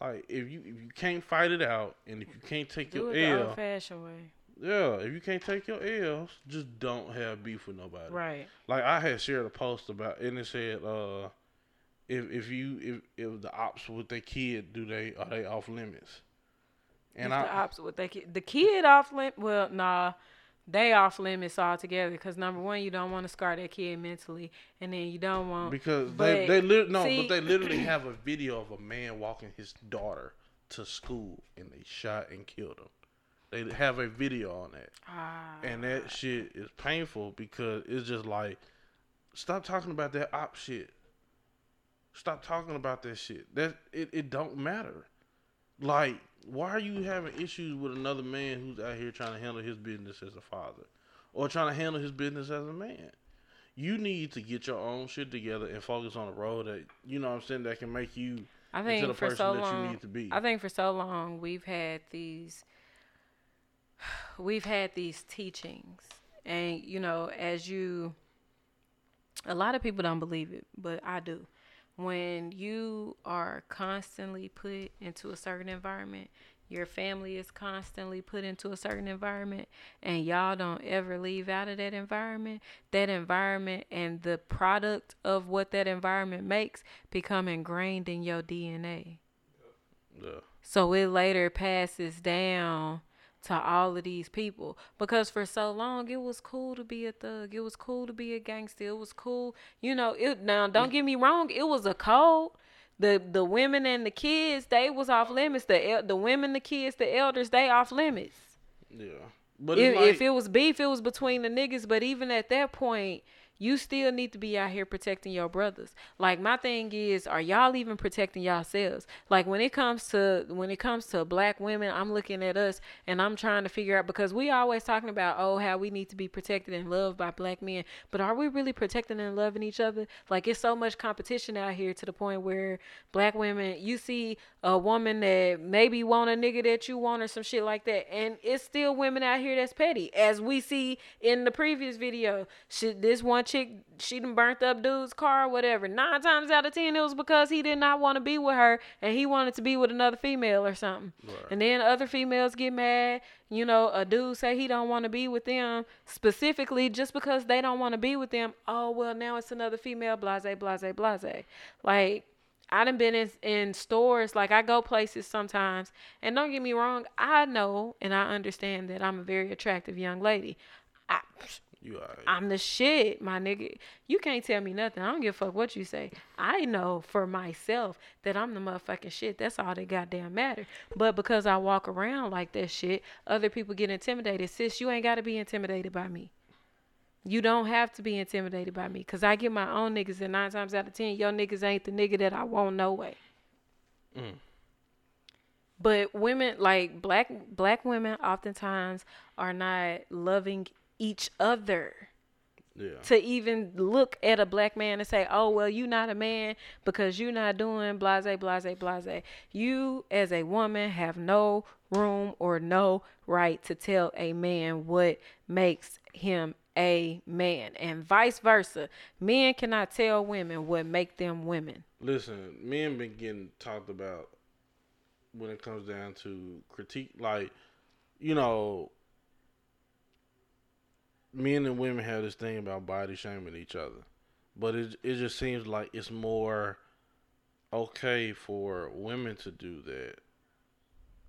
Like if you if you can't fight it out and if you can't take Do your it the L, old fashioned way. yeah, if you can't take your L's, just don't have beef with nobody. Right. Like I had shared a post about and it said, uh, if if you if if the ops with their kid do they are they off limits? And I the opposite. What they ki- the kid off limit. Well, nah, they off limits altogether. Because number one, you don't want to scar that kid mentally, and then you don't want because but they they lit no, see- but they literally have a video of a man walking his daughter to school and they shot and killed him. They have a video on that. ah, And that shit is painful because it's just like, stop talking about that op shit. Stop talking about that shit. That it, it don't matter. Like, why are you having issues with another man who's out here trying to handle his business as a father, or trying to handle his business as a man? You need to get your own shit together and focus on the road that you know what I'm saying that can make you I into the for person so that long, you need to be. I think for so long we've had these we've had these teachings and you know as you a lot of people don't believe it, but I do. When you are constantly put into a certain environment, your family is constantly put into a certain environment, and y'all don't ever leave out of that environment, that environment and the product of what that environment makes become ingrained in your DNA. yeah. So it later passes down to all of these people because for so long it was cool to be a thug. It was cool to be a gangster. It was cool, you know. It now don't get me wrong. It was a code. The the women and the kids they was off limits. The el- the women, the kids, the elders they off limits. Yeah. But If, like, if it was beef, it was between the niggas. But even at that point, you still need to be out here protecting your brothers. Like my thing is, are y'all even protecting yourselves? Like when it comes to when it comes to black women, I'm looking at us and I'm trying to figure out because we always talking about oh how we need to be protected and loved by black men, but are we really protecting and loving each other? Like it's so much competition out here to the point where black women, you see a woman that maybe want a nigga that you want or some shit like that, and it's still women out here that's petty, as we see in the previous video. She, this one chick, she done burnt up dude's car, or whatever. Nine times out of ten, it was because he did not want to be with her, and he wanted to be with another female or something. Right. And then other females get mad. You know, a dude say he don't want to be with them specifically just because they don't want to be with them. Oh well, now it's another female. Blase, blase, blase. Like I done been in, in stores, like I go places sometimes, and don't get me wrong, I know and I understand that I'm a very attractive young lady. I, you. I'm the shit, my nigga. You can't tell me nothing. I don't give a fuck what you say. I know for myself that I'm the motherfucking shit. That's all that goddamn matter. But because I walk around like that shit, other people get intimidated. Sis, you ain't got to be intimidated by me. You don't have to be intimidated by me. Because I get my own niggas, and nine times out of ten, your niggas ain't the nigga that I want no way. Mm. But women, like black black women, oftentimes are not loving each other Yeah. to even look at a black man and say, "Oh, well, you're not a man because you're not doing blase, blase, blase." You, as a woman, have no room or no right to tell a man what makes him a man, and vice versa. Men cannot tell women what make them women. Listen, men been getting talked about when it comes down to critique. Like, you know, men and women have this thing about body shaming each other, but it it just seems like it's more okay for women to do that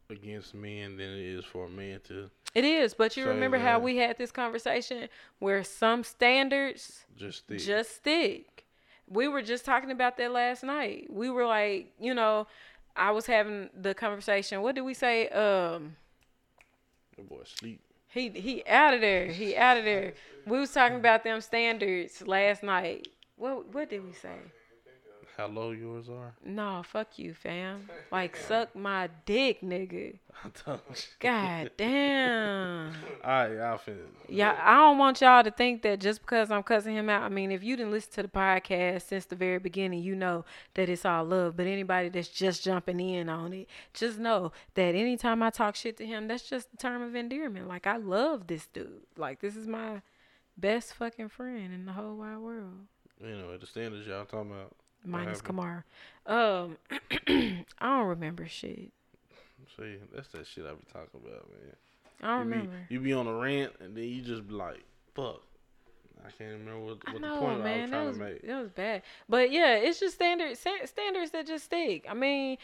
against men than it is for a man to It is, but you remember how we had this conversation where some standards just think. just stick. We were just talking about that last night. We were like, you know, I was having the conversation. What did we say? Um, the boy sleep. He he out of there. He out of there. We was talking about them standards last night. What what did we say? How low yours are. No, fuck you, fam. Like suck my dick, nigga. I. God damn. All right, y'all finna. Yeah, I don't want y'all to think that just because I'm cussing him out. I mean, if you didn't listen to the podcast since the very beginning, you know that it's all love. But anybody that's just jumping in on it, just know that anytime I talk shit to him, that's just a term of endearment. Like I love this dude. Like this is my best fucking friend in the whole wide world. You know, at the standards y'all talking about. Minus? Kamara. Um, I don't remember shit. See, that's that shit I be talking about, man. I don't you remember. Be, you be on a rant and then you just be like, fuck. I can't remember what, what know, the point I was trying was to make. that was bad. But yeah, it's just standard standards that just stick. I mean,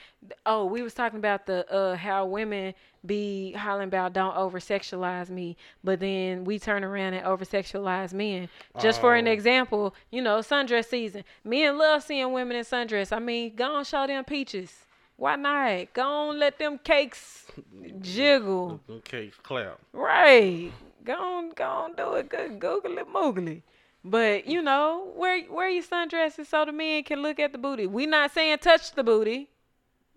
oh, we was talking about the uh how women be hollering about don't over sexualize me, but then we turn around and over sexualize men. Just for an Oh. example, you know, sundress season. Men love seeing women in sundress. I mean, go on show them peaches. Why not? Go on let them cakes jiggle. Them cakes clap. Right. Go on, go on, do it. Good, googly moogly. But you know, wear wear your sundresses so the men can look at the booty. We not saying touch the booty.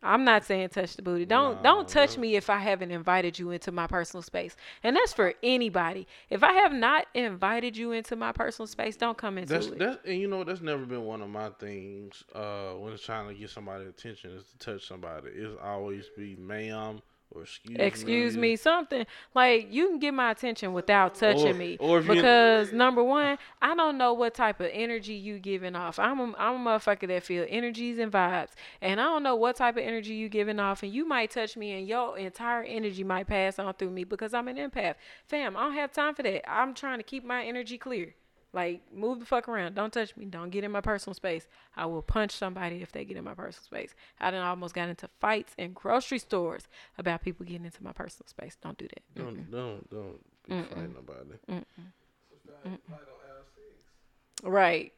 I'm not saying touch the booty. Don't don't touch me if I haven't invited you into my personal space. And that's for anybody. If I have not invited you into my personal space, don't come into That's it. that's and you know that's never been one of my things. Uh, when it's trying to get somebody attention is to touch somebody. It's always be ma'am or excuse me. Excuse me, something like you can get my attention without touching Or- me. or because number one, I don't know what type of energy you giving off. I'm a, I'm a motherfucker that feel energies and vibes, and I don't know what type of energy you giving off. And you might touch me, and your entire energy might pass on through me because I'm an empath. Fam, I don't have time for that. I'm trying to keep my energy clear. Like, move the fuck around. Don't touch me. Don't get in my personal space. I will punch somebody if they get in my personal space. I done almost got into fights in grocery stores about people getting into my personal space. Don't do that. Don't don't don't be fighting nobody. Fight on L6. Right.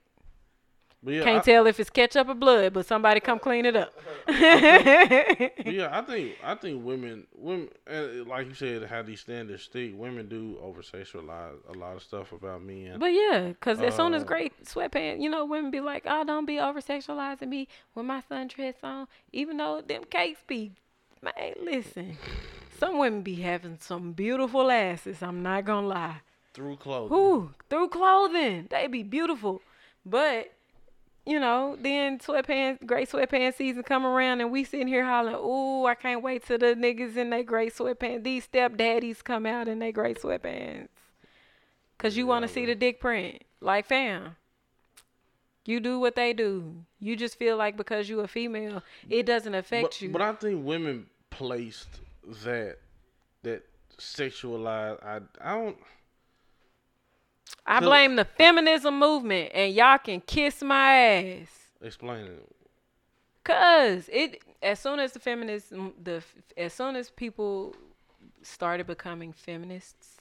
Yeah, Can't I, tell if it's ketchup or blood, but somebody come clean it up. but yeah, I think I think women women uh, like you said how these standards stick. Women do over sexualize a lot of stuff about men. But yeah, because as soon as Uh, great sweatpants, you know, women be like, oh, don't be over sexualizing me with my sundress on. Even though them cakes be, man, listen. Some women be having some beautiful asses. I'm not to lie. Through clothing. Whew, through clothing. They be beautiful. But, you know, then sweatpants, great sweatpants season come around and we sitting here hollering, ooh, I can't wait till the niggas in they great sweatpants. These stepdaddies come out in they great sweatpants. Cause you want to see the dick print. Like, fam. You do what they do. You just feel like because you a female, it doesn't affect but, you. but I think women placed that that sexualized. I I don't. I blame the feminism movement and y'all can kiss my ass. Explain it. Cause it as soon as the feminists the as soon as people started becoming feminists,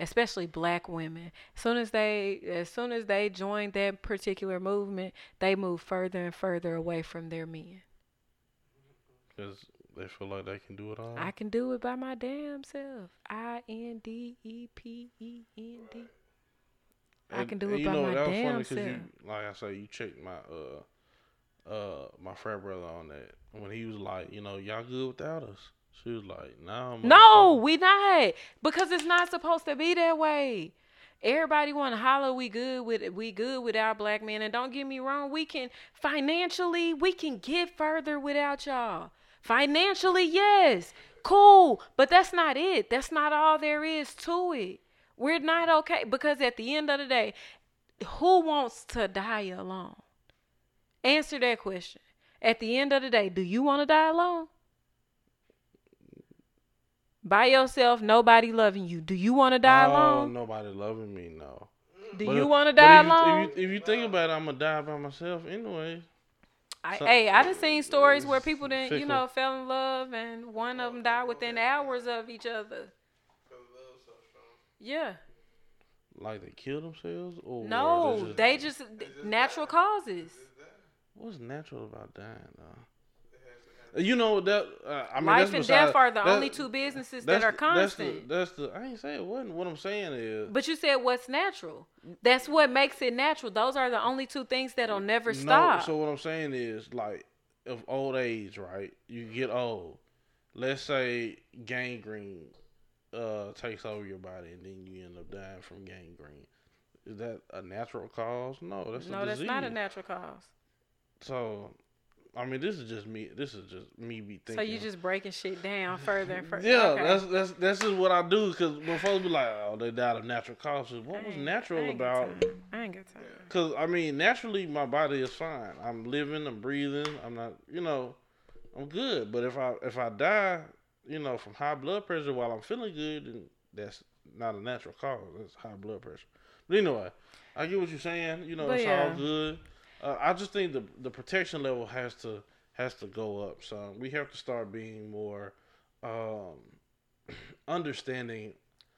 especially black women, as soon as they as soon as they joined that particular movement, they moved further and further away from their men. Because they feel like they can do it all. I can do it by my damn self. I N D E P E N D. I And- can do it you by know, my that was damn funny self. You, like I say, you checked my uh uh my frat brother on that when he was like, you know, y'all good without us. She was like, nah. No, motherfucker." we not because it's not supposed to be that way. Everybody want to holler we good with we good with our black men, and don't get me wrong, we can financially we can get further without y'all. Financially, yes, cool, but that's not it. That's not all there is to it. We're not okay because at the end of the day, who wants to die alone? Answer that question. At the end of the day, do you want to die alone? By yourself, nobody loving you. Do you want to die oh, alone? nobody loving me, no. Do But- you want to die if alone? If you, if you think about it, I'm gonna die by myself anyway. I, so- hey, I done seen stories where people didn't, you know, fell in love and one of them died within hours of each other. Cause love so strong. Yeah. Like they kill themselves, or No, just- they just natural causes. What's natural about dying, though? You know that. Uh, I mean, Life that's and beside- death are the that- only two businesses that are constant. That's the, that's the. I ain't saying it wasn't. What I'm saying is. But you said what's natural. That's what makes it natural. Those are the only two things that'll never No, stop. so what I'm saying is like of old age, right? You get old. Let's say gangrene uh takes over your body and then you end up dying from gangrene. Is that a natural cause? No, that's a no, that's disease. not a natural cause. So, I mean, this is just me. This is just me be thinking. So you just breaking shit down further and further. yeah, Okay. that's that's that's just what I do. Cause when folks be like, "Oh, they died of natural causes," what was natural I about? I ain't got time. Cause I mean, naturally, my body is fine. I'm living. I'm breathing. I'm not. You know, I'm good. But if I if I die, you know, from high blood pressure while I'm feeling good, that's not a natural cause. That's high blood pressure. But anyway, I get what you're saying. You know, But it's yeah. all good. Uh, I just think the the protection level has to has to go up. So we have to start being more um, understanding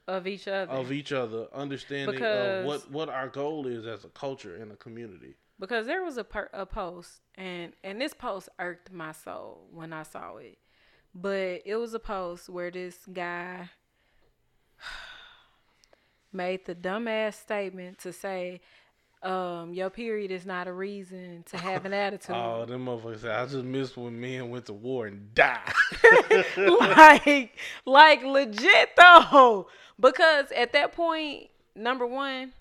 Of each other. of each other, understanding Because- of what what our goal is as a culture in a community. because there was a per- a post and and this post irked my soul when I saw it. But it was a post where this guy made the dumbass statement to say um your period is not a reason to have an attitude. Oh, them motherfuckers said, I just missed when men went to war and died. like like legit though because at that point number one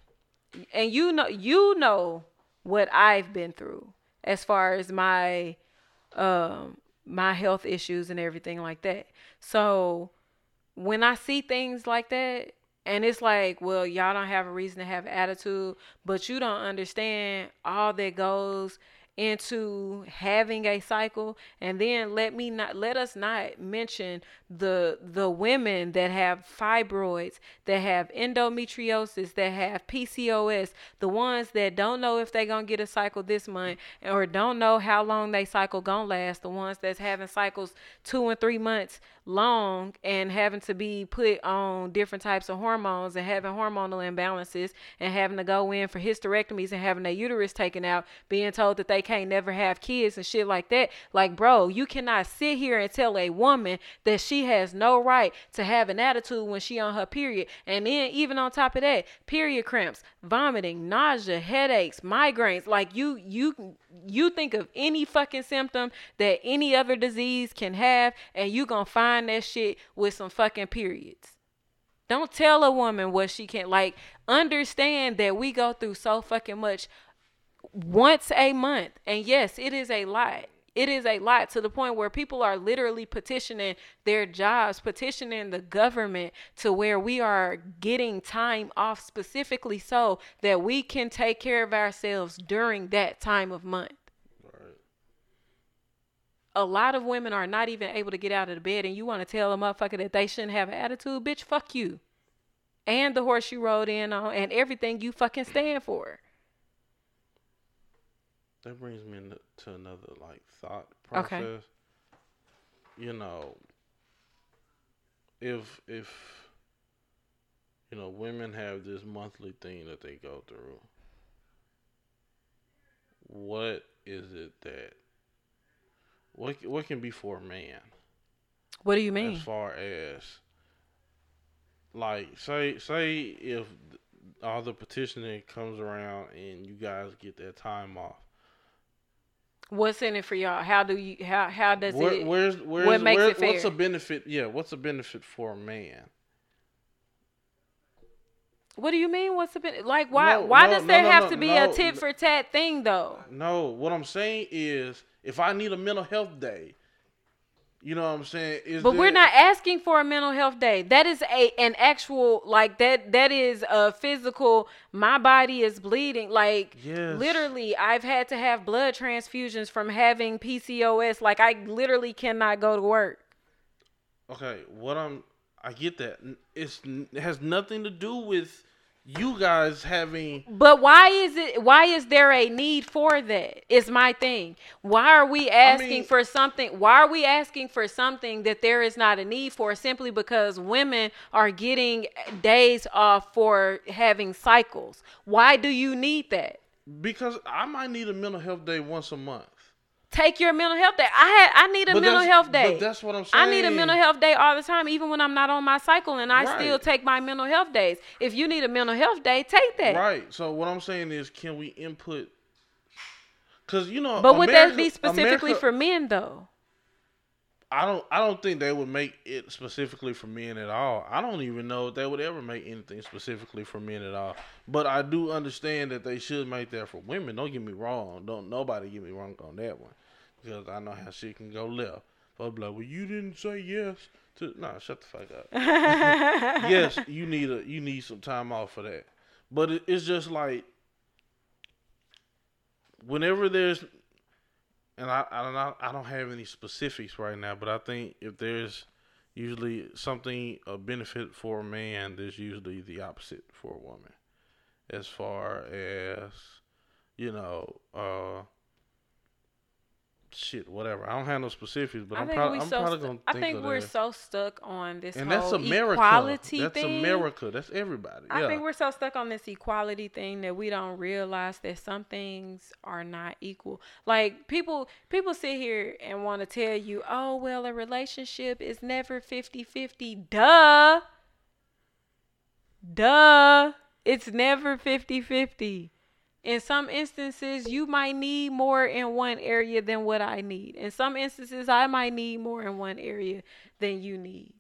and you know you know what i've been through as far as my um my health issues and everything like that. So when i see things like that and it's like well y'all don't have a reason to have attitude but you don't understand all that goes into having a cycle and then let me not let us not mention the the women that have fibroids that have endometriosis that have PCOS the ones that don't know if they're going to get a cycle this month or don't know how long they cycle going to last the ones that's having cycles 2 and 3 months long and having to be put on different types of hormones and having hormonal imbalances and having to go in for hysterectomies and having their uterus taken out, being told that they can't never have kids and shit like that. Like, bro, you cannot sit here and tell a woman that she has no right to have an attitude when she on her period. And then even on top of that, period cramps, vomiting, nausea, headaches, migraines. Like you you you think of any fucking symptom that any other disease can have and you gonna find that shit with some fucking periods. Don't tell a woman what she can't like understand that we go through so fucking much once a month. And yes, it is a lot. It is a lot to the point where people are literally petitioning their jobs, petitioning the government to where we are getting time off specifically so that we can take care of ourselves during that time of month. A lot of women are not even able to get out of the bed, and you want to tell a motherfucker that they shouldn't have an attitude, bitch, fuck you. And the horse you rode in on, and everything you fucking stand for. That brings me to another like thought process. Okay. process. You know, if if you know women have this monthly thing that they go through, what is it that what what can be for a man What do you mean? as far as like say say if all the petitioning comes around and you guys get that time off What's in it for y'all? How do you how how does Where, it where's where's what makes where- it what's a benefit? Yeah, what's a benefit for a man? What do you mean? What's the ben- like? Why? No, why no, does no, there have to be a tit for tat thing though? No, what I'm saying is, if I need a mental health day, you know what I'm saying? Is But we're not asking for a mental health day. That is a an actual like that. That is a physical. My body is bleeding. Like Yes. literally, I've had to have blood transfusions from having PCOS. Like I literally cannot go to work. Okay, what I'm, I get that. It's it has nothing to do with you guys having. But why is it? Why is there a need for that? Is my thing. Why are we asking mean- for something? Why are we asking for something that there is not a need for? Simply because women are getting days off for having cycles. Why do you need that? Because I might need a mental health day once a month. Take your mental health day. I had I need a But mental health but day. that's what I'm saying. I need a mental health day all the time, even when I'm not on my cycle, and I still take my mental health days. If you need a mental health day, take that. Right. So what I'm saying is, can we input? Because you know, But would that be specifically America- for men though? I don't. I don't think they would make it specifically for men at all. I don't even know if they would ever make anything specifically for men at all. But I do understand that they should make that for women. Don't get me wrong. Don't nobody get me wrong on that one, because I know how shit can go left. But like, well, you didn't say yes to. Nah, shut the fuck up. yes, you need a you need some time off for that. But it, it's just like whenever there's and I I don't I don't have any specifics right now, but I think if there's usually something a benefit for a man, there's usually the opposite for a woman. As far as you know, uh shit, whatever. I don't have no specifics, but I I'm, think prob- I'm so probably stu- gonna do that. I think think we're that. so stuck on this and that's America. equality That's thing. America. That's everybody. I yeah. think we're so stuck on this equality thing that we don't realize that some things are not equal. Like people people sit here and want to tell you, "Oh, well, a relationship is never 50-50." Duh. Duh. It's never 50-50. In some instances, you might need more in one area than what I need. In some instances, I might need more in one area than you need.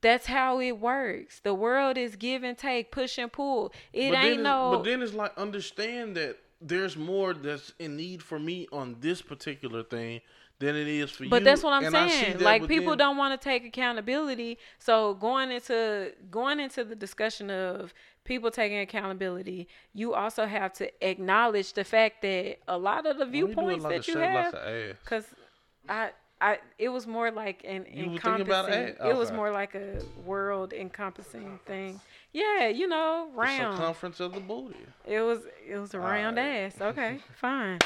That's how it works. The world is give and take, push and pull. It but ain't no. But then it's like understand that there's more that's in need for me on this particular thing than it is for you. But that's what I'm And saying. that Like people don't want to take accountability. So going into going into the discussion of people taking accountability, you also have to acknowledge the fact that a lot of the you viewpoints a that you have, because I. I, it was more like an You encompassing. that? It was more like a world encompassing thing. Yeah, you know, The round. circumference of the booty. It was it was a round Alright. ass. Okay, fine.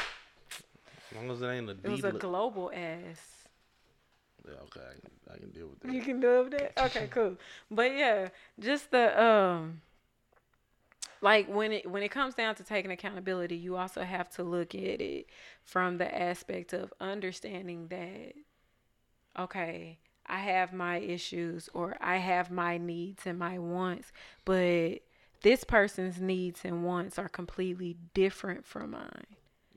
As long as it ain't a It was a global ass. yeah, okay, I can, I can deal with that. You can it with that. Okay, cool. But yeah, just the um, like when it when it comes down to taking accountability, you also have to look at it from the aspect of understanding that okay, I have my issues or I have my needs and my wants, but this person's needs and wants are completely different from mine.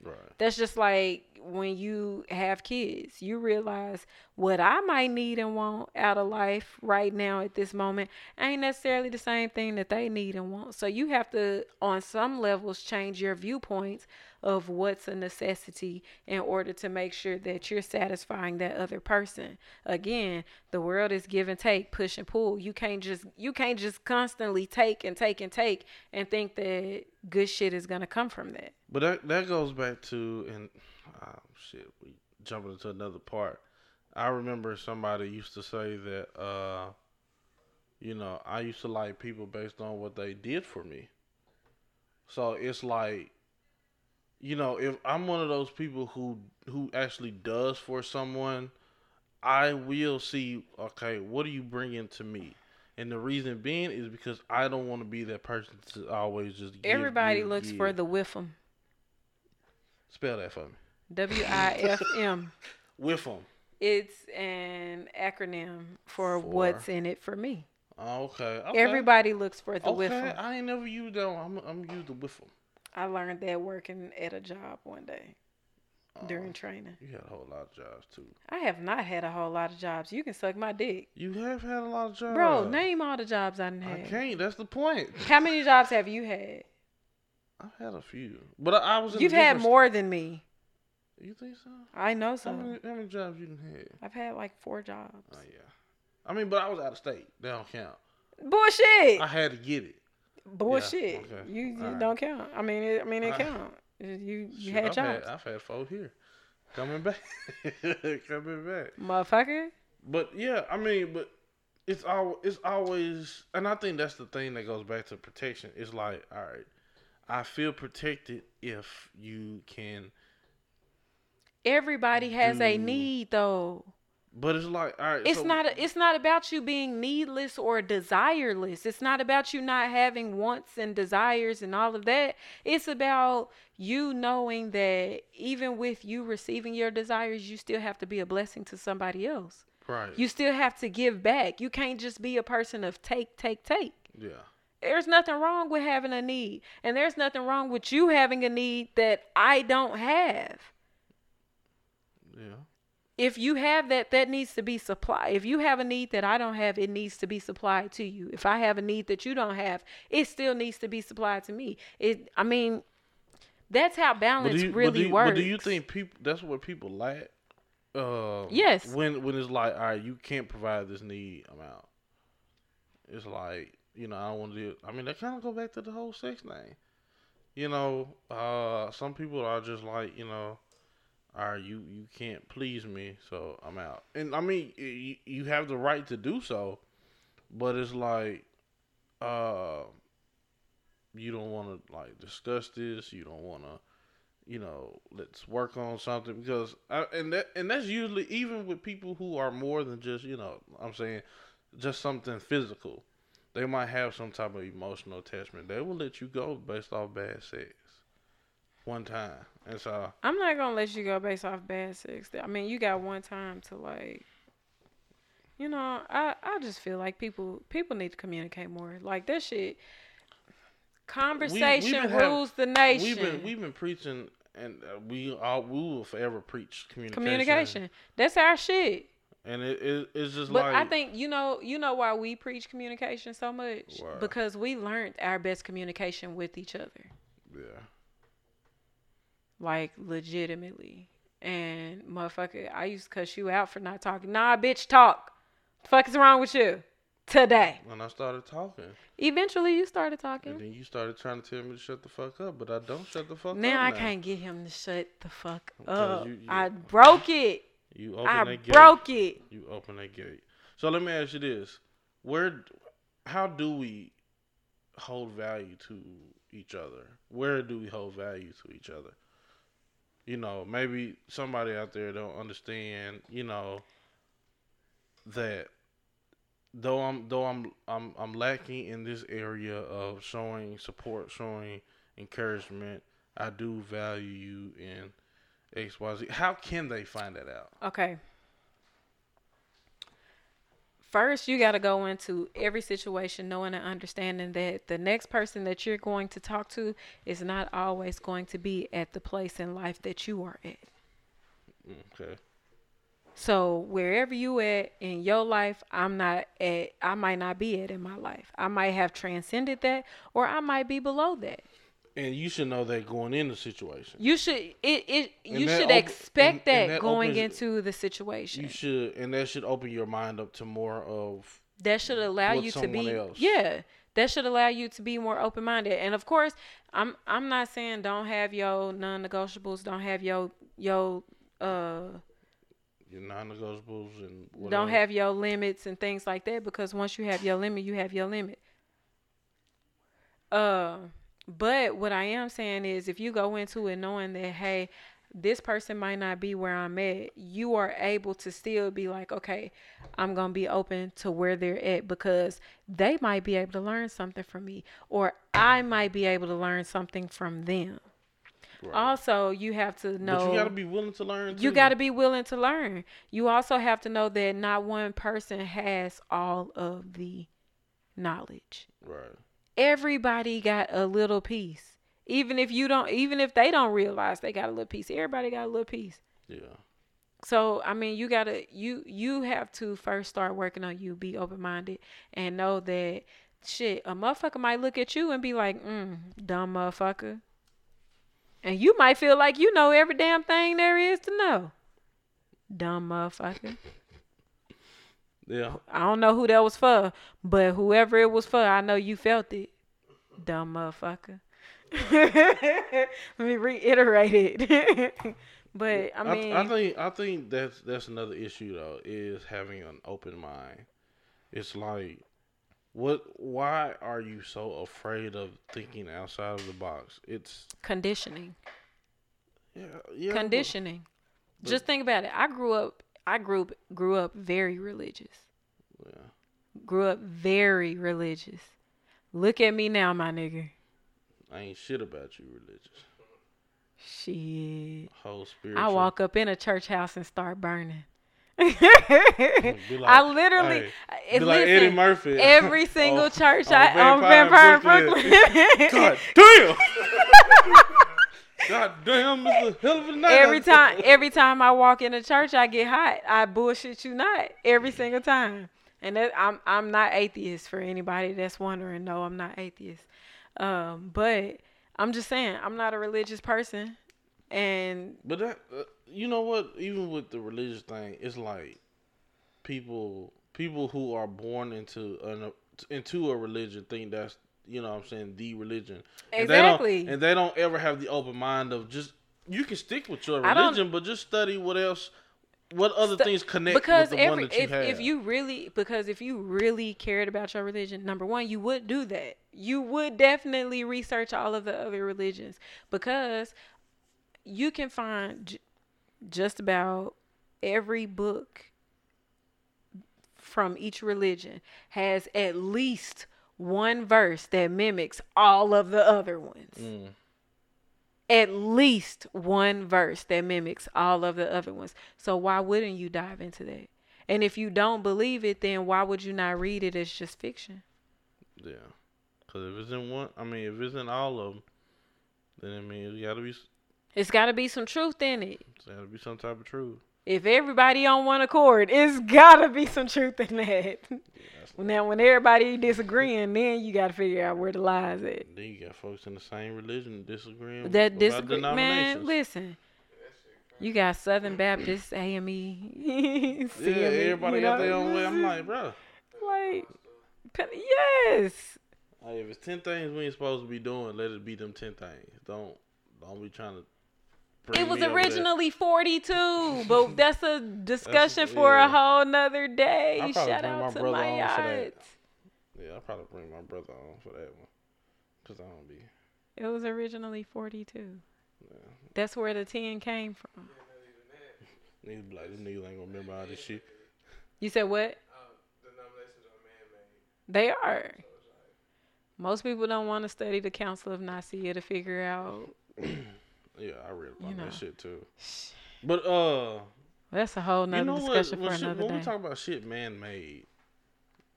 Right. That's just like when you have kids, you realize what I might need and want out of life right now at this moment ain't necessarily the same thing that they need and want. So you have to, on some levels, change your viewpoints of what's a necessity in order to make sure that you're satisfying that other person. Again, the world is give and take, push and pull. You can't just you can't just constantly take and take and take and think that good shit is gonna come from that. But that that goes back to and oh shit, we jumping into another part. I remember somebody used to say that uh you know, I used to like people based on what they did for me. So it's like you know, if I'm one of those people who who actually does for someone, I will see okay, what are you bringing to me? And the reason being is because I don't want to be that person to always just give, Everybody give, looks give. for the WIFM. Spell that for me. W I F M. With them. It's an acronym for, For- what's in it for me. Oh, okay. okay. Everybody looks for the Okay. WIFM. I ain't never used that. One. I'm I'm used the with them. I learned that working at a job one day Oh. during training. You had a whole lot of jobs too. I have not had a whole lot of jobs. You can suck my dick. You have had a lot of jobs, Bro, name all the jobs I done I had. can't. That's the point. How many jobs have you had? I've had a few, but I, I was. In You've had more than me. You think so? I know How so. many, how many jobs you done had? I've had like four jobs. Oh yeah. I mean, but I was out of state. They don't count. Bullshit. I had to get it. Bullshit. okay. You, you Alright. don't count. I mean, it, I mean, it count. You you Shit, had I've jobs, Had, I've had four here. Coming back. Coming back. motherfucker. But yeah, I mean, but it's all it's always, and I think that's the thing that goes back to protection. It's like, all right, I feel protected if you can. Everybody has a need though. But it's like, all right, It's so- not a, it's not about you being needless or desireless. It's not about you not having wants and desires and all of that. It's about you knowing that even with you receiving your desires, you still have to be a blessing to somebody else. right. You still have to give back. You can't just be a person of take, take, take. yeah. There's nothing wrong with having a need. And there's nothing wrong with you having a need that I don't have. Yeah. If you have that, that needs to be supplied. If you have a need that I don't have, it needs to be supplied to you. If I have a need that you don't have, it still needs to be supplied to me. It I mean, that's how balance you, really but do you, works. But do you think people? That's what people lack. Uh, Yes. When when it's like, all right, you can't provide this need, I'm out. It's like you know, I don't want to do. I mean, that kind of go back to the whole sex thing. You know, uh, some people are just like, you know, all right, you you can't please me, so I'm out. And I mean, you, you have the right to do so, but it's like, uh, you don't want to like discuss this. You don't want to you know, let's work on something because I, and that and that's usually even with people who are more than just you know I'm saying just something physical. They might have some type of emotional attachment. They will let you go based off bad sex one time, and so I'm not gonna let you go based off bad sex. I mean, you got one time to like, you know. I I just feel like people people need to communicate more. Like that shit. Conversation having- rules the nation. we've been we've been preaching and uh, we all we will forever preach communication. communication. That's our shit. and it, it it's just But like I think you know you know why we preach communication so much Why? because we learned our best communication with each other, yeah. Like legitimately. And motherfucker, I used to cuss you out for not talking. Nah, bitch, talk. fuck is wrong with you today? When I started talking, Eventually, you started talking. and then you started trying to tell me to shut the fuck up, but I don't shut the fuck up. Now I can't get him to shut the fuck up. you- you- I broke it. You open I that gate. broke it. You open that gate. So let me ask you this: Where, how do we hold value to each other? Where do we hold value to each other? You know, maybe somebody out there don't understand. You know, that though I'm though I'm I'm I'm lacking in this area of showing support, showing encouragement. I do value you in X Y Z. How can they find that out? Okay. First, you got to go into every situation knowing and understanding that the next person that you're going to talk to is not always going to be at the place in life that you are at. Okay. So wherever you at in your life, I'm not at. I might not be at in my life. I might have transcended that, or I might be below that. And you should know that going in the situation. You should it it. You should op- expect and- and that that going opens- into the situation. You should, and that should open your mind up to more of. that should allow you to be else. yeah that should allow you to be more open-minded and of course i'm i'm not saying don't have your non-negotiables don't have your your uh Your non-negotiables and what don't have your limits and things like that because once you have your limit you have your limit uh but what i am saying is if you go into it knowing that hey this person might not be where i'm at you are able to still be like okay i'm gonna be open to where they're at because they might be able to learn something from me or i might be able to learn something from them Right. also you have to know But you got to be willing to learn. you got to be willing to learn. You also have to know that not one person has all of the knowledge. Right. Everybody got a little piece. Even if you don't even if they don't realize they got a little piece. Everybody got a little piece. Yeah. So, I mean, you got to you you have to first start working on you, be open-minded and know that shit, a motherfucker might look at you and be like, "Mm, dumb motherfucker." And you might feel like you know every damn thing there is to know. Dumb motherfucker. Yeah. I don't know who that was for, but whoever it was for, I know you felt it. Dumb motherfucker. Let me reiterate it. but I mean, I, think I think that's that's another issue though is having an open mind. It's like, what? Why are you so afraid of thinking outside of the box? It's conditioning. yeah, yeah. conditioning. but- Just think about it. I grew up I grew up, grew up very religious. Yeah. Grew up very religious. Look at me now, my nigga. I ain't shit about you religious. Shit. Whole spiritual. I walk up in a church house and start burning. Be I literally, hey, it- be like Eddie Murphy. every single church on I on Vampire Vampire in Brooklyn. God damn. God damn, it's a hell of a night. every time, every time I walk in a church, I get hot. I bullshit you not every single time. And that, I'm I'm not atheist for anybody that's wondering. No, I'm not atheist. Um, but I'm just saying I'm not a religious person, and But that, uh, you know what? Even with the religious thing, it's like people people who are born into an into a religion think that's you know what I'm saying the religion. And they don't- Exactly. and they don't ever have the open mind of just you can stick with your religion, but just study what else, what other Stu- things connect because with the one every that you if, have. if you really because if you really cared about your religion number one you would do that you would definitely research all of the other religions because you can find j- just about every book from each religion has at least one verse that mimics all of the other ones Mm. at least one verse that mimics all of the other ones. So why wouldn't you dive into that? And if you don't believe it, then why would you not read it as just fiction? Yeah, because if it's in one, I mean, if it's in all of them, then I mean, it gotta be, It's got to be some truth in it. it's gotta be some type of truth. If everybody on one accord, it's got to be some truth in that. That's now, when everybody disagreeing, then you got to figure out where the lies at. Then you got folks in the same religion disagreeing. That disagree, man. Listen, you got Southern Baptists, AME, Yeah, CME, everybody you got their own way. I'm like, bro, like, yes. hey, if it's ten things we ain't supposed to be doing, let it be them ten things. Don't don't be trying to. Bring It was me there. originally 42, but that's a discussion for yeah. a whole nother day. Shout bring my out to my on for that. yachts. Yeah, I'll probably bring my brother on for that one, cause I don't be. It was originally 42. Yeah. That's where the 10 came from. Niggas be like, them niggas ain't gonna remember all this shit. You said what? Uh, denominations are man-made. They are. Most people don't want to study the Council of Nicaea to figure out. Yeah, I read about You know. that shit too. But uh, That's a whole nother you know discussion When, for shit, another when we talk about shit man-made,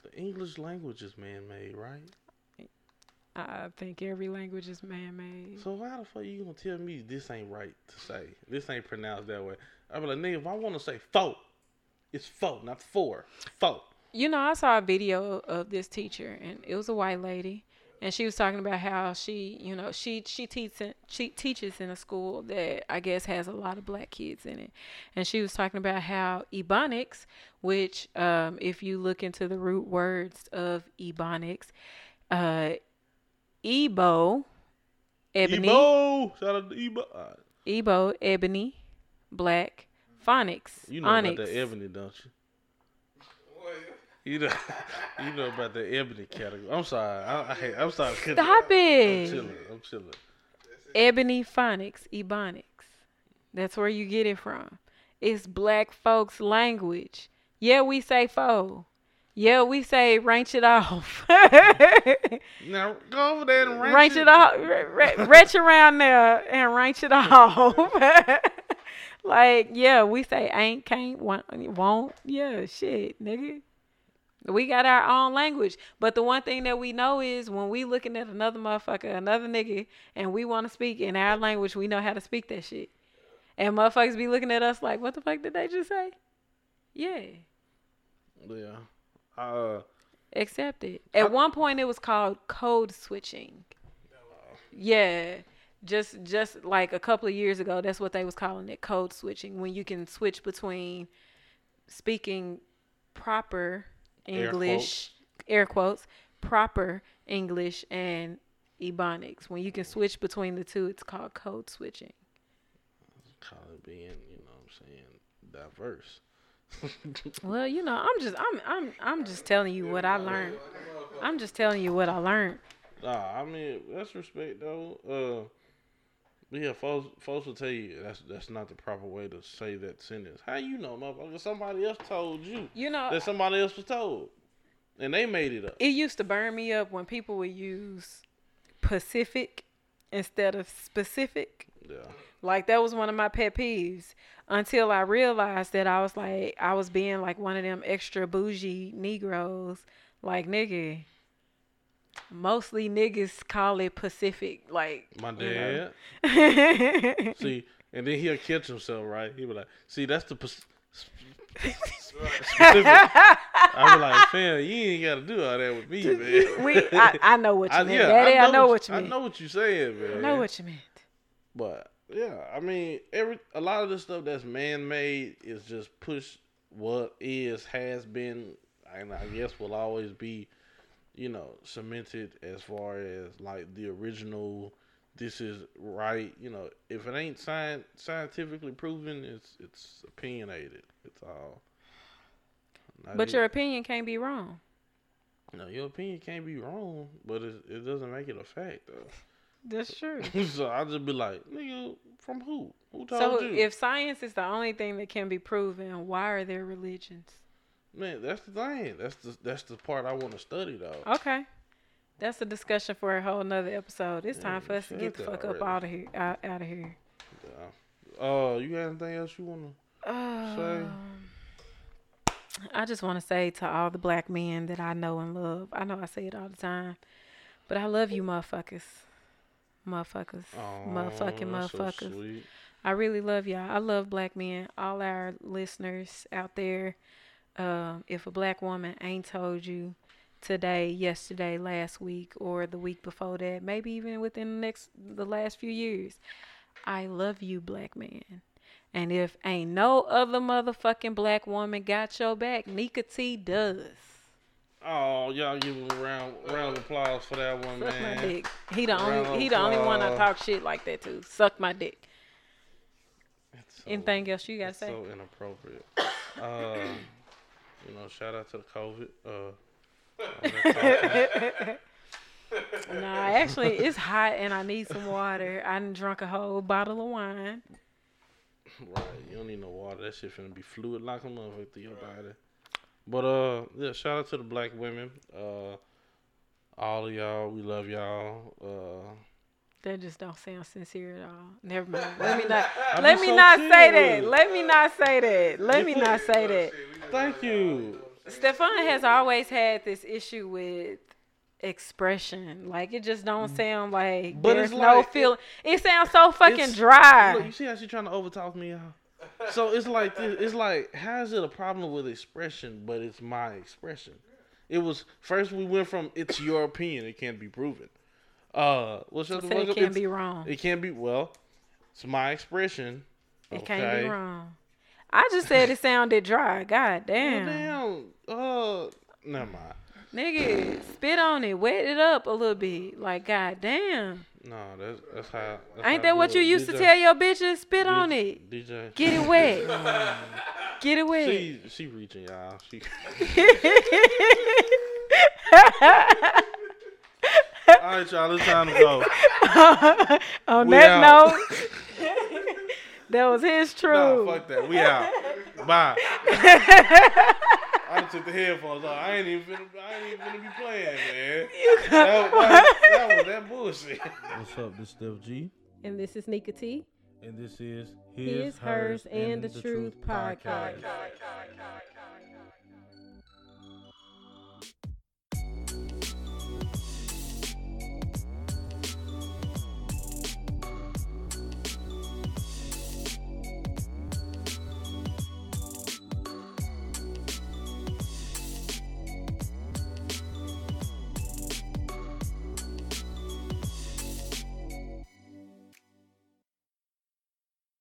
the English language is man-made, right? I think every language is man-made. So how the fuck you gonna tell me this ain't right to say? This ain't pronounced that way. I be like, nigga, if I want to say four, it's four, not four. Four. You know, I saw a video of this teacher, and it was a white lady, and she was talking about how she, you know, she she teaches she teaches in a school that I guess has a lot of black kids in it, and she was talking about how ebonics, which um, if you look into the root words of ebonics, uh, ebo, ebony, Ebo, shout out to Ebo. Ebo, ebony, black, phonics, you know onyx. about the ebony, don't you? You know, you know about the ebony category. I'm sorry. I, I, I'm sorry. Stop it. I'm it. chilling. I'm chilling. Ebony phonics, ebonics. That's where you get it from. It's black folks' language. Yeah, we say fo. Yeah, we say ranch it off. Now go over there and ranch it off. re- re- Retch around there and ranch it off. like, yeah, we say ain't, can't, won't, won't. Yeah, shit, nigga. We got our own language. But the one thing that we know is when we looking at another motherfucker, another nigga, and we want to speak in our language, we know how to speak that shit. And motherfuckers be looking at us like, what the fuck did they just say? Yeah. Yeah. Uh, Accept it. At one point, it was called code switching. Yeah, just just like a couple of years ago, that's what they was calling it, code switching. When you can switch between speaking proper Air English, air quotes, proper English and Ebonics. When you can switch between the two, it's called code switching. call it being, you know what I'm saying, diverse. Well, you know, I'm just I'm I'm I'm just telling you what I learned. I'm just telling you what I learned. Nah, I mean that's respect though. Uh, yeah, folks, folks will tell you that's that's not the proper way to say that sentence. How you know, motherfucker? Somebody else told you You know, that somebody else was told, and they made it up. it used to burn me up when people would use Pacific instead of specific. Yeah, Like that was one of my pet peeves until I realized that I was like I was being like one of them extra bougie Negroes. Like nigga, mostly niggas call it Pacific. Like my you know. dad. See, and then he'll catch himself, right? He be like, "See, that's the pers- specific." I be like, "Fam, you ain't got to do all that with me, man." we, I, I know what you I- meant, yeah, Daddy. I know, what you mean. I know what you saying, man. I know what you meant. But yeah, I mean, every a lot of the stuff that's man made is just push what is has been, and I guess will always be, you know, cemented as far as like the original. This is right, you know. If it ain't sci- scientifically proven, it's it's opinionated. It's all. Not But it- your opinion can't be wrong. no, your opinion can't be wrong, but it it doesn't make it a fact though. That's true. so I'll just be like, nigga, from who? Who told So you? So if science is the only thing that can be proven, why are there religions? Man, that's the thing. That's the that's the part I want to study though. Okay. That's a discussion for a whole nother episode. It's time Yeah, for us to get the fuck that up out of here. Out, out of here. Yeah. Uh, you got anything else you wanna? Um, I just want to say to all the black men that I know and love. I know I say it all the time, but I love you, motherfuckers. Motherfuckers. Oh, Motherfucking so motherfuckers. sweet. I really love y'all. I love black men. All our listeners out there. Um, if a black woman ain't told you today, yesterday, last week, or the week before that, maybe even within the next the last few years, I love you, black man. And if ain't no other motherfucking black woman got your back, Nika T does. Oh, y'all give him a round round of applause for that one, man. Suck man. my dick. He the Round only he the only one I talk shit like that to. Suck my dick. So- Anything else you gotta say? So inappropriate. um, you know, shout out to the COVID. Uh, Nah, actually, it's hot and I need some water. I done drunk a whole bottle of wine. Right, you don't need no water. That shit finna be fluid like a motherfucker through your body. But uh, yeah, shout out to the black women. Uh, all of y'all, we love y'all. Uh, That just don't sound sincere at all. Never mind. Let me not. Let me so not say that. Let me not say that. Let me not say that. thank you. Stefan has always had this issue with expression. Like it just don't mm. sound like But there's it's no like- feel. It, sounds so fucking dry. Look, you see how she's trying to overtalk me, y'all? So it's like this, it's like how is it a problem with expression, but it's my expression? It was first we went from it's your opinion, it can't be proven. Uh, what's So the say it can't be wrong. It can't be well. It's my expression. It can't be wrong. I just said it sounded dry. God Well, damn. damn. Uh, never mind. Nigga, spit on it, wet it up a little bit. Like, god damn. No, that's that's how. That's Ain't how that what you used to tell your bitches? Spit on it. DJ. Get it wet. Get it wet. She she reaching y'all. She. All right, y'all. It's time to go. On We that out. note, that was his Nah, truth. fuck that. We out. Bye. I done took the headphones off. I ain't even finna, I ain't even finna be playing, man. That, that, that was that bullshit. What's up? This is Steph G. and this is Nika T. And this is His, hers, and the truth podcast.